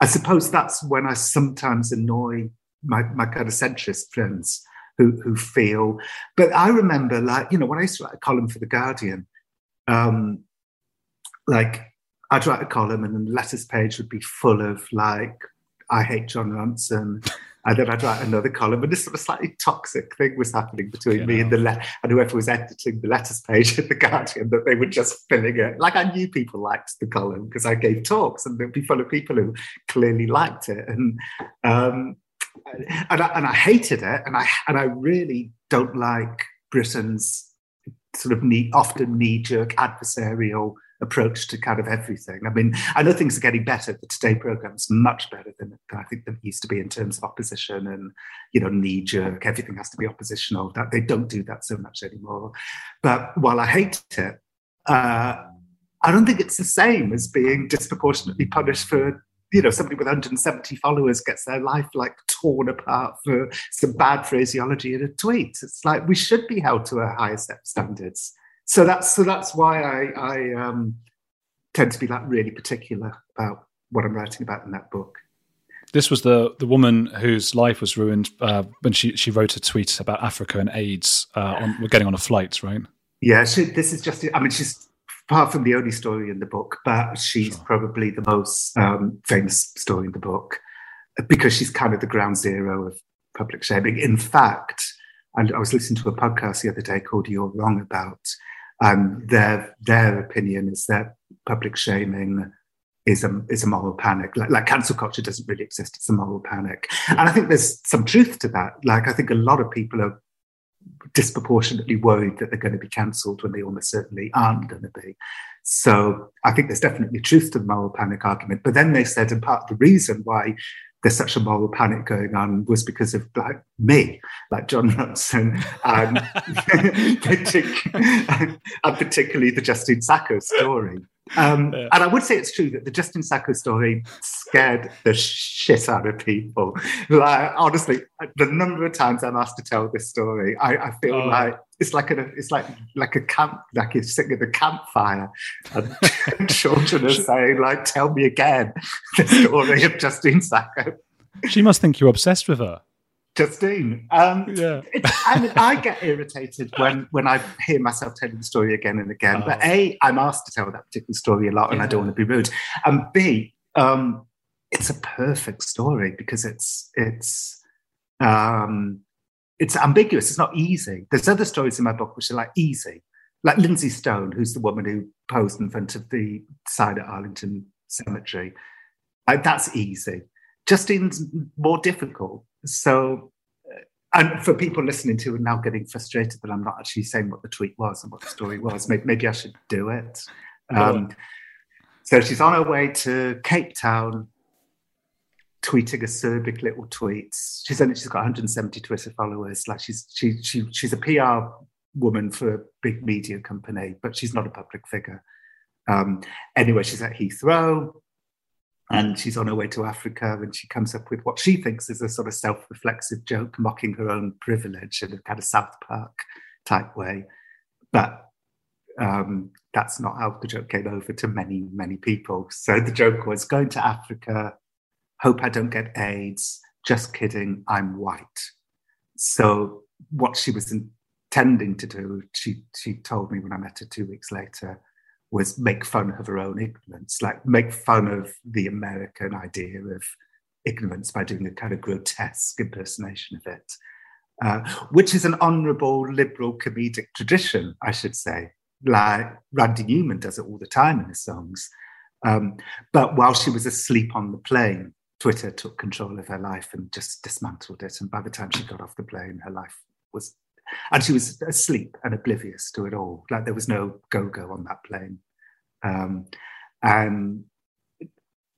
I suppose that's when I sometimes annoy my, my kind of centrist friends who, who feel. But I remember, like, you know, when I used to write a column for The Guardian, um, like, I'd write a column and then the letters page would be full of, like, I hate Jon Ronson. And then I'd write another column, and this sort of slightly toxic thing was happening between yeah. me and the le- and whoever was editing the letters page at the Guardian. That they were just filling it. Like I knew people liked the column because I gave talks, and there'd be full of people who clearly liked it. And um, and I, and I hated it, and I and I really don't like Britain's sort of knee, often knee-jerk adversarial approach to kind of everything. I mean, I know things are getting better. The Today program is much better than, than I think it used to be in terms of opposition and you know knee-jerk. Everything has to be oppositional. That they don't do that so much anymore. But while I hate it. Uh, I don't think it's the same as being disproportionately punished for you know, somebody with 170 followers gets their life like torn apart for some bad phraseology in a tweet. It's like we should be held to a higher set standards. So that's so that's why I, I um, tend to be like really particular about what I'm writing about in that book. This was the the woman whose life was ruined uh, when she she wrote a tweet about Africa and AIDS uh, on we're getting on a flight, right? Yeah, she, this is just. I mean, she's apart from the only story in the book, but she's sure. probably the most um, famous story in the book because she's kind of the ground zero of public shaming. In fact, and I was listening to a podcast the other day called "You're Wrong About." Um, their their opinion is that public shaming is a is a moral panic. Like, like cancel culture doesn't really exist; it's a moral panic. And I think there's some truth to that. Like I think a lot of people are disproportionately worried that they're going to be cancelled when they almost certainly aren't going to be. So I think there's definitely truth to the moral panic argument. But then they said, and part of the reason why there's such a moral panic going on was because of like me, like Jon Ronson, um, and, and particularly the Justine Sacco story. Um, yeah. And I would say it's true that the Justine Sacco story scared the shit out of people. Like honestly, the number of times I'm asked to tell this story, I, I feel oh. like it's like a it's like like a camp like you're sitting at a campfire and children are saying like, "Tell me again the story of Justine Sacco." She must think you're obsessed with her. Justine. Um, yeah. I mean, I get irritated when when I hear myself telling the story again and again. Oh. But a, I'm asked to tell that particular story a lot, and. I don't want to be rude. And b, um, it's a perfect story because it's it's um, it's ambiguous. It's not easy. There's other stories in my book which are like easy, like Lindsay Stone, who's the woman who posed in front of the side at Arlington Cemetery. Uh, that's easy. Justine's more difficult so, uh, and for people listening to and now getting frustrated that I'm not actually saying what the tweet was and what the story was, maybe, maybe I should do it. Um, So she's on her way to Cape Town, tweeting acerbic little tweets. She's only she's got 170 Twitter followers. Like she's she she she's a PR woman for a big media company, but she's not a public figure. Um, anyway, she's at Heathrow and she's on her way to Africa and she comes up with what she thinks is a sort of self reflexive joke, mocking her own privilege in a kind of South Park type way. But um, that's not how the joke came over to many, many people. So the joke was going to Africa, hope I don't get AIDS, just kidding, I'm white. So what she was intending to do, she, she told me when I met her two weeks later, was make fun of her own ignorance, like make fun of the American idea of ignorance by doing a kind of grotesque impersonation of it, uh, which is an honourable liberal comedic tradition, I should say. Like Randy Newman does it all the time in his songs. Um, but while she was asleep on the plane, Twitter took control of her life and just dismantled it. And by the time she got off the plane, her life was and she was asleep and oblivious to it all. Like there was no go go on that plane. Um, and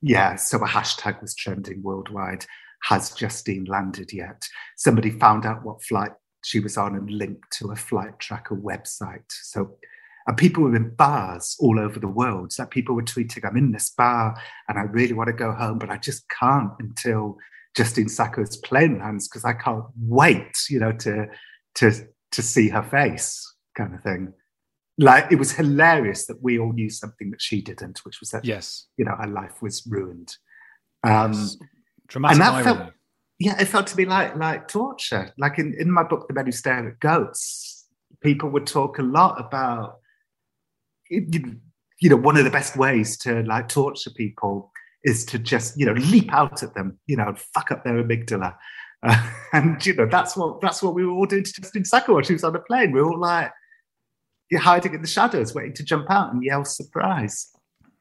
yeah, so a hashtag was trending worldwide. Has Justine landed yet? Somebody found out what flight she was on and linked to a flight tracker website. So, and people were in bars all over the world. So people were tweeting, I'm in this bar and I really want to go home, but I just can't until Justine Sacco's plane lands because I can't wait, you know, to to to see her face, kind of thing. Like it was hilarious that we all knew something that she didn't, which was that yes, you know, her life was ruined. Um, yes. Dramatic and that irony. felt, yeah, it felt to me like like torture. Like in, in my book, The Men Who Stare at Goats, people would talk a lot about you, you know one of the best ways to like torture people is to just you know leap out at them, you know, fuck up their amygdala uh, and you know that's what that's what we were all doing to Justine Sacco when she was on the plane. We were all like you're hiding in the shadows, waiting to jump out and yell surprise.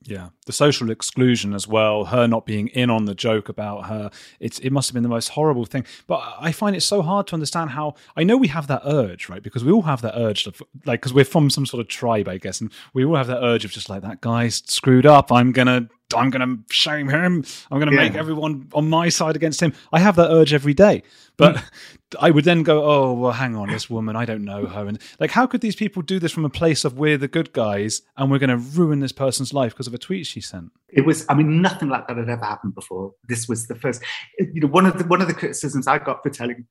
Yeah, the social exclusion as well, her not being in on the joke about her. It's it must have been the most horrible thing. But I find it so hard to understand how I know we have that urge, right? Because we all have that urge of like because we're from some sort of tribe, I guess, and we all have that urge of just like that guy's screwed up. I'm gonna I'm going to shame him. I'm going to yeah. make everyone on my side against him. I have that urge every day. But mm. I would then go, oh, well, hang on, this woman, I don't know her. And like, how could these people do this from a place of we're the good guys and we're going to ruin this person's life because of a tweet she sent? It was, I mean, nothing like that had ever happened before. This was the first, you know, one of the, one of the criticisms I got for telling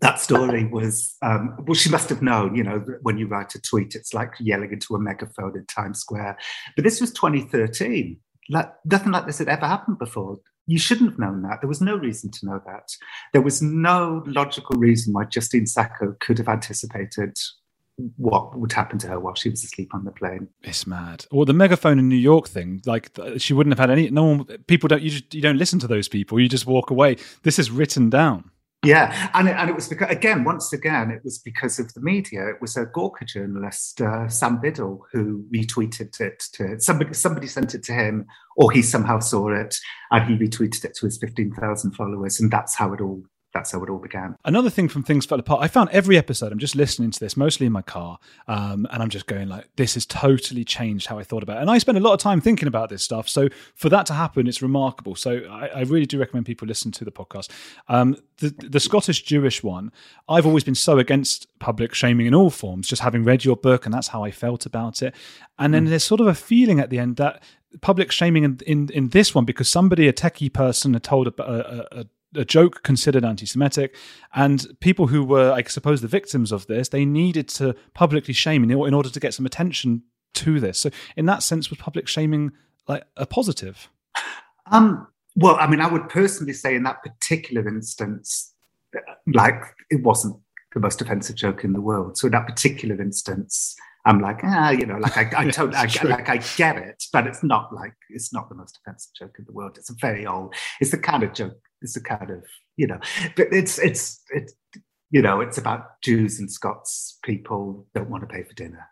that story was um, well she must have known you know when you write a tweet it's like yelling into a megaphone in times square but this was 2013 like nothing like this had ever happened before. You shouldn't have known that. There was no reason to know that. There was no logical reason why Justine Sacco could have anticipated what would happen to her while she was asleep on the plane. It's mad. Or the megaphone in New York thing, like she wouldn't have had any. No one. People don't. You just you don't listen to those people. You just walk away. This is written down. Yeah, and it, and it was because again, once again, it was because of the media. It was a Gawker journalist, uh, Sam Biddle, who retweeted it to somebody. Somebody sent it to him, or he somehow saw it, and he retweeted it to his fifteen thousand followers, and that's how it all that's how it all began. Another thing from Things Fell Apart, I found every episode, I'm just listening to this, mostly in my car, um, and I'm just going like, this has totally changed how I thought about it. And I spend a lot of time thinking about this stuff. So for that to happen, it's remarkable. So I, I really do recommend people listen to the podcast. Um, the, the Scottish Jewish one, I've always been so against public shaming in all forms, just having read your book, and that's how I felt about it. And then mm. there's sort of a feeling at the end that public shaming in, in, in this one because somebody, a techie person, had told a, a, a a joke considered anti-Semitic, and people who were, I suppose, the victims of this, they needed to publicly shame in, in order to get some attention to this. So, in that sense, was public shaming like a positive? Um, well, I mean, I would personally say in that particular instance, like it wasn't the most offensive joke in the world. So in that particular instance, I'm like, ah, you know, like I, I totally, I, like I get it, but it's not like it's not the most offensive joke in the world. It's a very old. It's the kind of joke. It's a kind of you know, but it's it's it's you know, it's about Jews and Scots. People don't want to pay for dinner.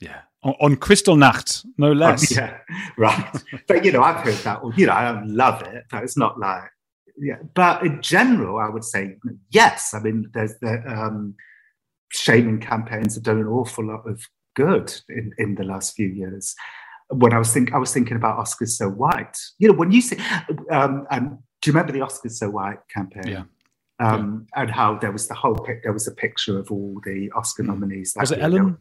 Yeah, on, on Kristallnacht, no less. yeah, right. but you know, I've heard that. You know, I don't love it, but it's not like yeah. But in general, I would say yes. I mean, there's the um, shaming campaigns have done an awful lot of good in, in the last few years. when I was think I was thinking about Oscars So White. You know, when you say, um, and do you remember the Oscars So White campaign? Yeah. Um, yeah. And how there was the whole pic, there was a picture of all the Oscar mm. nominees. was it Ellen?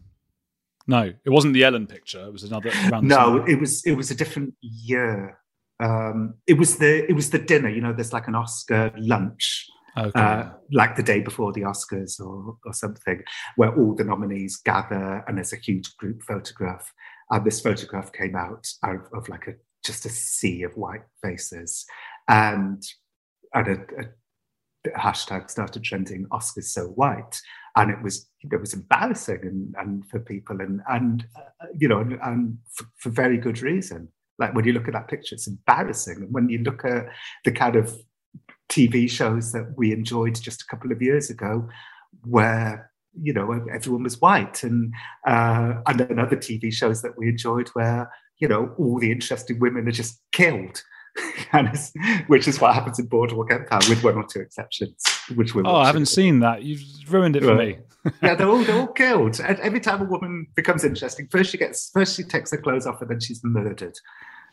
No, it wasn't the Ellen picture. It was another. no, it was it was a different year. Um, it was the it was the dinner. You know, there's like an Oscar lunch. Okay. Uh, like the day before the Oscars or, or something, where all the nominees gather and there's a huge group photograph. And this photograph came out of, of like a just a sea of white faces, and and a, a hashtag started trending Oscars so white, and it was it was embarrassing and, and for people and and uh, you know and, and for, for, very good reason. Like when you look at that picture, it's embarrassing. And when you look at the kind of TV shows that we enjoyed just a couple of years ago, where you know everyone was white, and uh, and then other TV shows that we enjoyed where you know all the interesting women are just killed. which is what happens in Boardwalk Empire, with one or two exceptions. Which we oh, I haven't seen that. You've ruined it for me. yeah, they're all they're all killed. Every time a woman becomes interesting, first she gets first she takes her clothes off, and then she's murdered.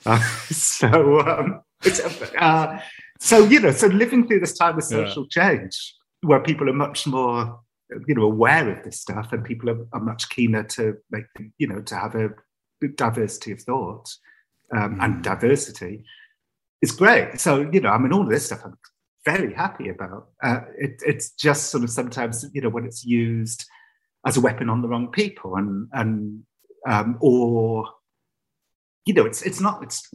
Uh, so um, it's uh, so you know, so living through this time of social yeah. change, where people are much more, you know, aware of this stuff, and people are, are much keener to make, you know, to have a diversity of thought um, mm. and diversity, is great. So you know, I mean, all of this stuff I'm very happy about. Uh, it, it's just sort of sometimes, you know, when it's used as a weapon on the wrong people, and and um, or you know, it's it's not it's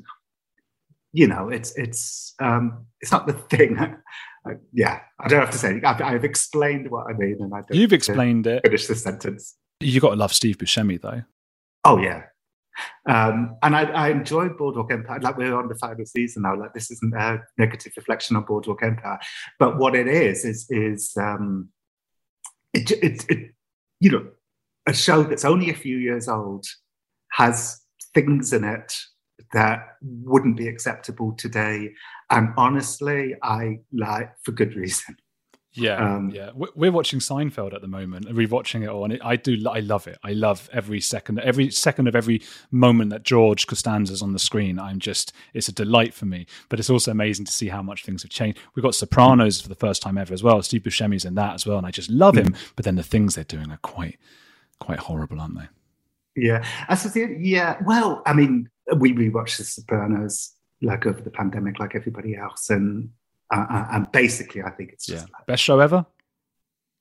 you know, it's it's um, it's not the thing. yeah, I don't have to say. I've, I've, explained what I mean, and I you've explained it. Finish the sentence. You got to love Steve Buscemi, though. Oh yeah, um, and I, I enjoyed Boardwalk Empire. Like we're on the final season now. Like this isn't a negative reflection on Boardwalk Empire, but what it is is is um, it, it you know a show that's only a few years old has things in it that wouldn't be acceptable today. And honestly, I like for good reason. Yeah, um, yeah. We're watching Seinfeld at the moment, and rewatching it all, and I do. I love it. I love every second, every second of every moment that George Costanza's on the screen. I'm just, it's a delight for me. But it's also amazing to see how much things have changed. We've got Sopranos for the first time ever as well. Steve Buscemi's in that as well, and I just love him. But then the things they're doing are quite, quite horrible, aren't they? Yeah. Yeah, well, I mean, we rewatched The Sopranos like over the pandemic, like everybody else, and uh, and basically, I think it's just yeah. like, best show ever.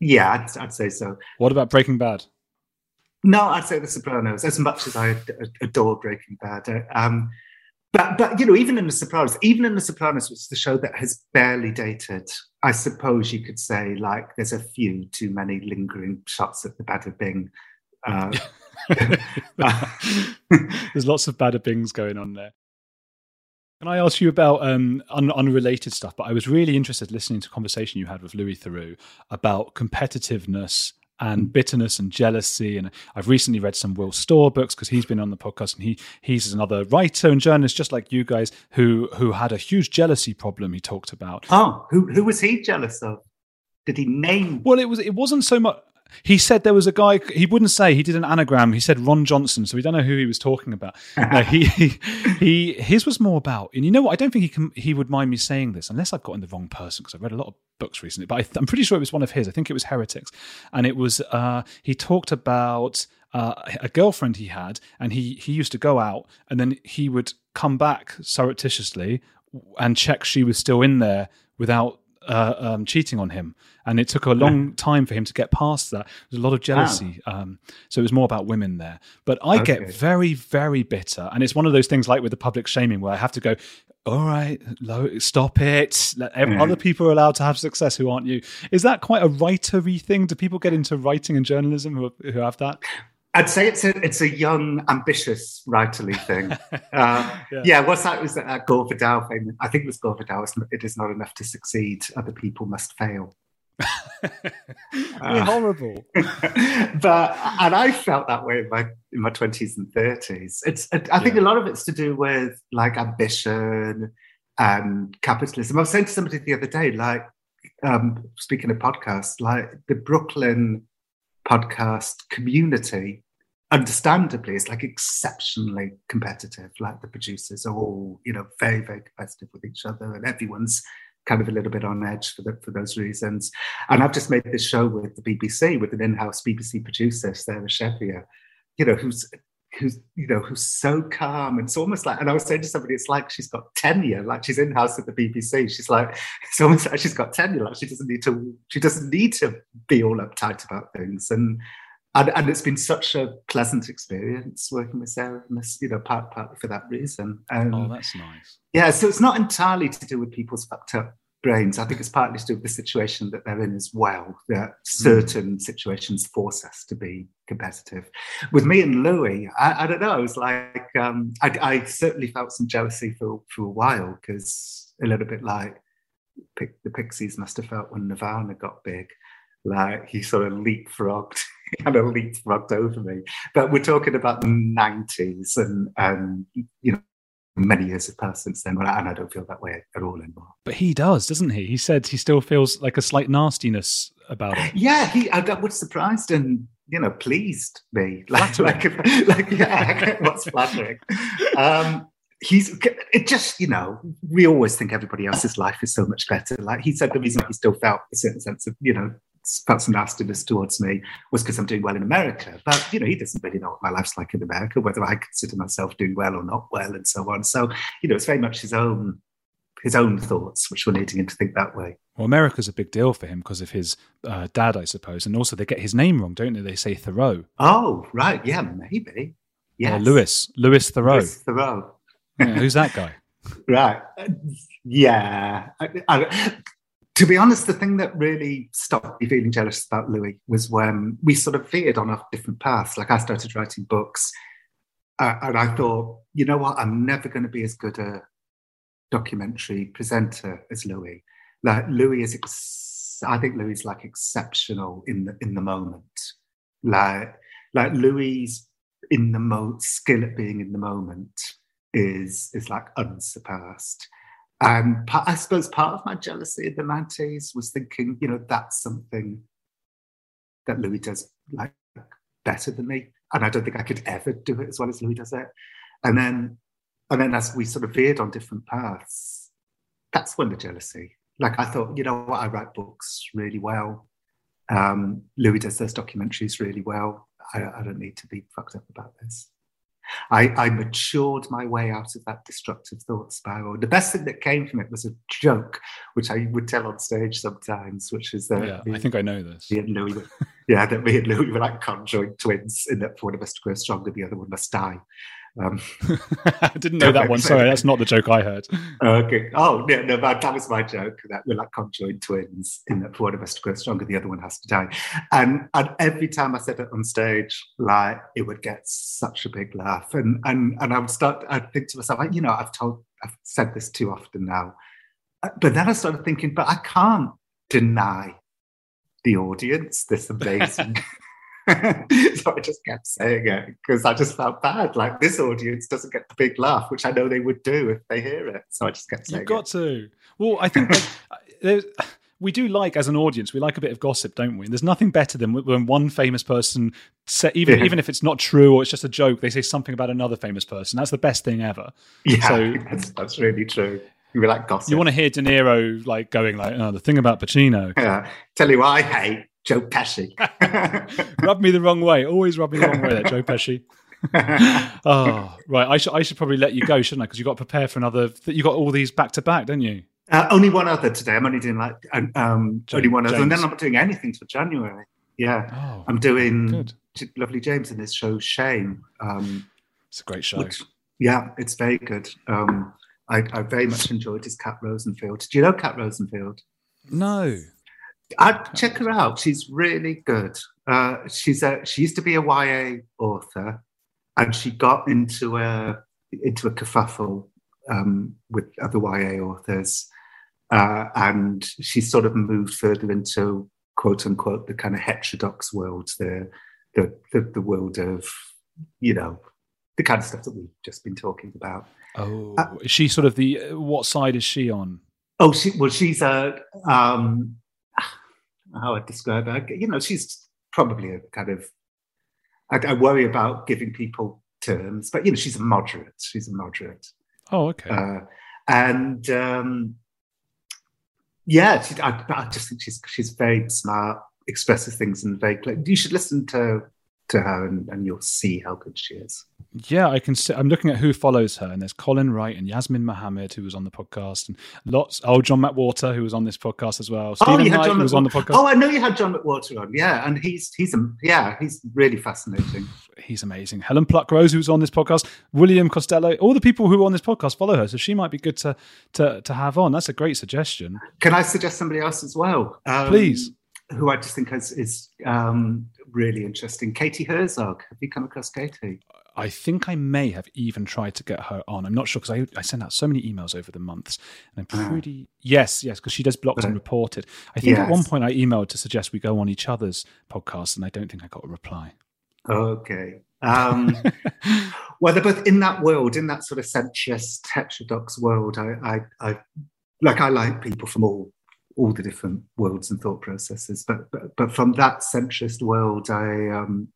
Yeah, I'd, I'd, say so. What about Breaking Bad? No, I'd say The Sopranos. As much as I adore Breaking Bad, uh, um, but but you know, even in The Sopranos, even in The Sopranos, which is the show that has barely dated, I suppose you could say like there's a few too many lingering shots at the Bada Bing. Uh, There's lots of bada bings going on there. Can I ask you about um, un- unrelated stuff? But I was really interested listening to a conversation you had with Louis Theroux about competitiveness and bitterness and jealousy. And I've recently read some Will Storr books because he's been on the podcast and he he's another writer and journalist just like you guys who who had a huge jealousy problem. He talked about. Oh, who who was he jealous of? Did he name? Well, it was it wasn't so much. He said there was a guy. He wouldn't say. He did an anagram. He said Ron Johnson. So we don't know who he was talking about. no, he, he, he his was more about. And you know what? I don't think he can. He would mind me saying this unless I've gotten the wrong person because I've read a lot of books recently. But I, am pretty sure it was one of his. I think it was Heretics, and it was. Uh, he talked about uh, a girlfriend he had, and he he used to go out, and then he would come back surreptitiously and check she was still in there without uh, um, cheating on him, and it took a long time for him to get past that. There's a lot of jealousy, wow. um, so it was more about women there. But I okay. get very, very bitter, and it's one of those things like with the public shaming where I have to go. All right, stop it. Every, Other people are allowed to have success who aren't you. Is that quite a writery thing? Do people get into writing and journalism who, who have that? I'd say it's a it's a young, ambitious writerly thing. Uh, yeah. yeah, what's that? Was that uh, Gore Vidal famous? I think it was Gore Vidal. It is not enough to succeed; other people must fail. uh, horrible. but and I felt that way in my in my twenties and thirties. It's I yeah. think a lot of it's to do with like ambition and capitalism. I was saying to somebody the other day, like um, speaking of podcasts, like the Brooklyn podcast community understandably, it's like exceptionally competitive. Like the producers are all, you know, very, very competitive with each other, and everyone's kind of a little bit on edge for the, for those reasons. And I've just made this show with the BBC with an in-house BBC producer, Sarah Shebbeare, you know, who's who's you know who's so calm. It's almost like, and I was saying to somebody, it's like she's got tenure, like she's in house at the BBC. She's like, it's almost like she's got tenure, like she doesn't need to, she doesn't need to be all uptight about things. And and, and it's been such a pleasant experience working with Sarah, and this, you know, part, partly for that reason. Um, oh, that's nice. Yeah, so it's not entirely to do with people's fucked up brains. I think it's partly to do with the situation that they're in as well. That certain mm. situations force us to be competitive. With me and Louis, I, I don't know. It was like um, I, I, certainly felt some jealousy for for a while because a little bit like the Pixies must have felt when Nirvana got big. Like he sort of leapfrogged kind of leapfrogged over me. But we're talking about the 90s and, and you know, many years have passed since then, and I don't feel that way at all anymore. But he does, doesn't he? He said he still feels like a slight nastiness about it. Yeah, he that was surprised and you know pleased me. Like, like, like yeah, what's flattering? Um, he's it just you know we always think everybody else's life is so much better. Like he said, the reason he still felt a certain sense of you know felt some nastiness towards me was because I'm doing well in America. But you know, he doesn't really know what my life's like in America, whether I consider myself doing well or not well, and so on. So you know, it's very much his own his own thoughts, which were leading him to think that way. Well, America's a big deal for him because of his uh, dad, I suppose, and also they get his name wrong, don't they? They say Thoreau. Oh, right, yeah, maybe. Yeah, uh, Lewis, Lewis Thoreau. Lewis Thoreau. yeah, who's that guy? right. Yeah. I, I, to be honest, the thing that really stopped me feeling jealous about Louis was when we sort of veered on a different paths. Like I started writing books, uh, and I thought, you know what, I'm never going to be as good a documentary presenter as Louis. Like Louis is, ex- I think Louis is like exceptional in the in the moment. Like like Louis in the mo skill at being in the moment is is like unsurpassed. And I suppose part of my jealousy in the 90s was thinking, you know, that's something that Louis does like better than me. And I don't think I could ever do it as well as Louis does it. And then and then as we sort of veered on different paths, that's when the jealousy. Like I thought, you know what, I write books really well. Um, Louis does those documentaries really well. I, I don't need to be fucked up about this. I, I, matured my way out of that destructive thought spiral. The best thing that came from it was a joke, which I would tell on stage sometimes, which is that yeah, me, I think I know this. Me and Louis, were, yeah, that me and Louis were like conjoined twins, in that for one of us to grow stronger, the other one must die. Um, I didn't know that one. Sorry, that's not the joke I heard. Okay. Oh, no, no, that was my joke that we're like conjoined twins in that one of us to grow stronger, the other one has to die. And, and every time I said it on stage, like it would get such a big laugh. And and and I would start, I'd think to myself, you know, I've told, I've said this too often now. Uh, but then I started thinking, but I can't deny the audience this amazing so I just kept saying it because I just felt bad. Like this audience doesn't get the big laugh, which I know they would do if they hear it. So I just kept saying it. You've got it. to. Well, I think like, we do like, as an audience, we like a bit of gossip, don't we? And there's nothing better than when one famous person, say, even yeah. even if it's not true or it's just a joke, they say something about another famous person. That's the best thing ever. Yeah, so, that's, that's really true. You like gossip. You want to hear De Niro like going like, "Oh, the thing about Pacino." Yeah. Tell you what I hate Joe Pesci. rub me the wrong way. Always rub me the wrong way, there, Joe Pesci. oh, right. I should I should probably let you go, shouldn't I? Because you got to prepare for another. You got all these back to back, don't you? Uh, only one other today. I'm only doing like um, only one other, and then I'm not doing anything till January. Yeah, oh, I'm doing good. Lovely James in this show Shame. Um, it's a great show. Which, yeah, it's very good. Um, I, I very much enjoyed his Kat Rosenfield. Do you know Kat Rosenfield? No. I'd check her out. She's really good. Uh, she's a she used to be a YA author, and she got into a into a kerfuffle um, with other YA authors, uh, and she sort of moved further into quote unquote the kind of heterodox world, the the the, the world of you know the kind of stuff that we've just been talking about. Oh, uh, is she sort of the what side is she on? Oh, she well, she's a um, how I describe her. You know, she's probably a kind of I, I, worry about giving people terms, but you know, she's a moderate. She's a moderate. Oh, okay. Uh, and um, yeah, she, I, I, just think she's she's very smart, expresses things in very clear. You should listen to to her, and, and you'll see how good she is. Yeah, I can. See, I'm looking at who follows her, and there's Colin Wright and Yasmine Mohammed, who was on the podcast, and lots. Oh, John McWhorter, who was on this podcast as well. Stephen oh, you had Knight, John was on the podcast. Oh, I know you had John McWhorter on. Yeah, and he's he's a, yeah, he's really fascinating. He's amazing. Helen Pluckrose, who's on this podcast, William Costello, all the people who are on this podcast follow her, so she might be good to to to have on. That's a great suggestion. Can I suggest somebody else as well? Um, Please. Who I just think is, is um, really interesting. Katie Herzog. Have you come across Katie? I think I may have even tried to get her on. I'm not sure because I, I sent out so many emails over the months, and I'm ah. pretty yes, yes, because she does blocked and reported. I think yes. at one point I emailed to suggest we go on each other's podcast, and I don't think I got a reply. Okay. Um, well, they're both in that world, in that sort of sensuous heterodox world. I, I, I like I like people from all all the different worlds and thought processes, but but, but from that centrist world, I um,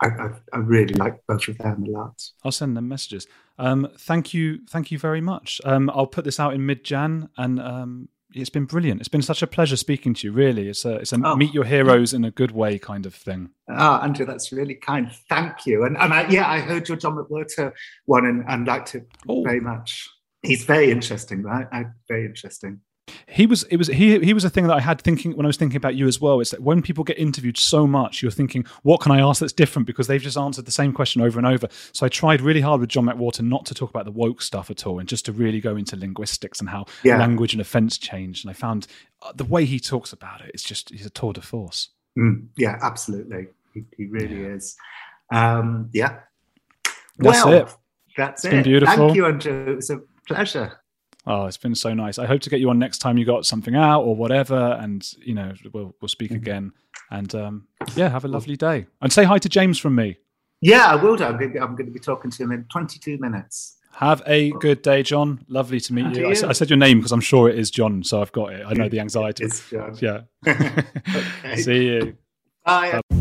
I, I, I, really like both of them a lot. I'll send them messages. Um, thank you, thank you very much. Um, I'll put this out in mid Jan, and um, it's been brilliant. It's been such a pleasure speaking to you. Really, it's a it's a oh. meet your heroes in a good way kind of thing. Ah, oh, Andrew, that's really kind. Thank you. And and I, yeah, I heard your John McWhorter one and, and liked it oh. very much. He's very interesting, right? I, very interesting he was it was he he was a thing that I had thinking when I was thinking about you as well. It's that when people get interviewed so much, you're thinking, what can I ask that's different because they've just answered the same question over and over. So I tried really hard with John McWhorter not to talk about the woke stuff at all, and just to really go into linguistics and how yeah. language and offence changed. And I found uh, the way he talks about it, it's just he's a tour de force. Mm, yeah, absolutely, he, he really yeah. is. Um, yeah, that's well, it. That's it's it. Been beautiful. Thank you, Andrew. It was a pleasure. Oh, it's been so nice. I hope to get you on next time you got something out or whatever, and you know we'll we'll speak mm-hmm. again. And um, yeah, have a lovely day. And say hi to James from me. Yeah, I will do. I'm going, to, I'm going to be talking to him in 22 minutes. Have a good day, Jon. Lovely to meet you. you. I, I, said your name because I'm sure it is Jon, so I've got it. I know the anxiety. It's Jon. Yeah. See you. Bye. Bye.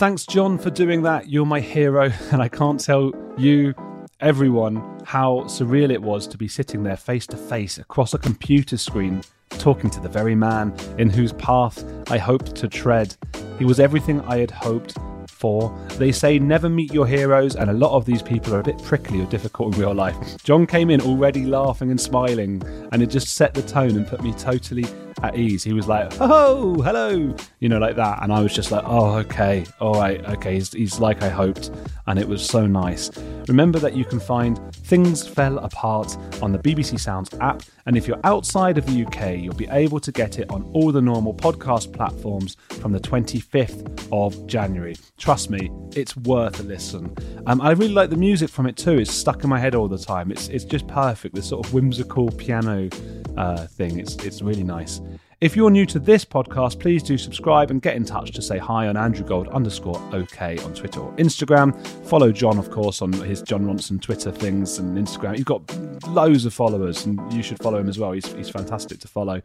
Thanks, Jon, for doing that. You're my hero, and I can't tell you, everyone, how surreal it was to be sitting there face to face across a computer screen, talking to the very man in whose path I hoped to tread. He was everything I had hoped for. They say never meet your heroes, and a lot of these people are a bit prickly or difficult in real life. Jon came in already laughing and smiling, and it just set the tone and put me totally at ease. He was like, "Oh, hello," you know, like that, and I was just like, "Oh, okay, all right, okay." He's, he's like I hoped, and it was so nice. Remember that you can find Things Fell Apart on the BBC Sounds app, and if you're outside of the UK, you'll be able to get it on all the normal podcast platforms from the 25th of January. Trust me, it's worth a listen. Um, I really like the music from it too. It's stuck in my head all the time. It's it's just perfect. This sort of whimsical piano uh, thing. It's it's really nice. If you're new to this podcast, please do subscribe and get in touch to say hi on Andrew Gold underscore OK on Twitter or Instagram. Follow Jon, of course, on his Jon Ronson Twitter things and Instagram. He's got loads of followers, and you should follow him as well. He's, he's fantastic to follow.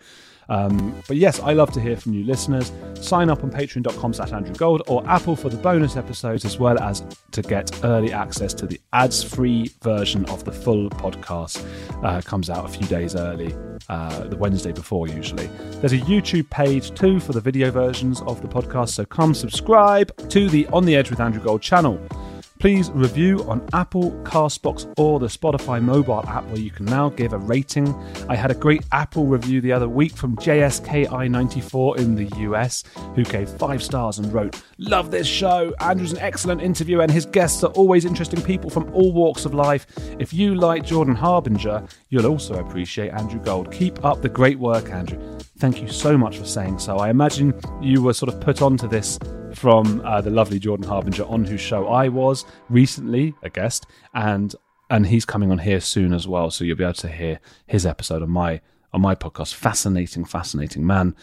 Um, but yes, I love to hear from new listeners. Sign up on patreon.com slash Andrew Gold or Apple for the bonus episodes, as well as to get early access to the ads-free version of the full podcast. Uh, comes out a few days early, uh, the Wednesday before usually. There's a YouTube page too for the video versions of the podcast, so come subscribe to the On the Edge with Andrew Gold channel. Please review on Apple, Castbox, or the Spotify mobile app where you can now give a rating. I had a great Apple review the other week from JSKI94 in the US, who gave five stars and wrote, Love this show. Andrew's an excellent interviewer, and his guests are always interesting people from all walks of life. If you like Jordan Harbinger, you'll also appreciate Andrew Gold. Keep up the great work, Andrew. Thank you so much for saying so. I imagine you were sort of put onto this from uh, the lovely Jordan Harbinger, on whose show I was recently a guest, and and he's coming on here soon as well. So you'll be able to hear his episode on my on my podcast. Fascinating, fascinating man.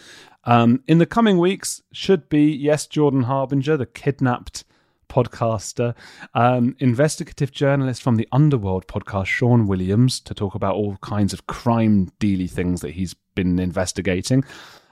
Um, in the coming weeks, should be yes, Jordan Harbinger, the kidnapped podcaster, um, investigative journalist from the Underworld podcast, Sean Williams, to talk about all kinds of crime dealy things that he's been investigating.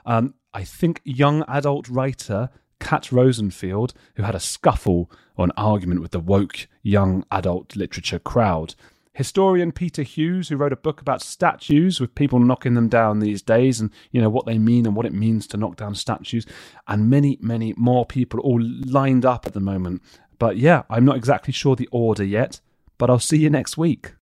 Um, I think young adult writer Kat Rosenfield, who had a scuffle or an argument with the woke young adult literature crowd. Historian Peter Hughes, who wrote a book about statues with people knocking them down these days and you know what they mean and what it means to knock down statues, and many, many more people all lined up at the moment. But yeah, I'm not exactly sure the order yet, but I'll see you next week.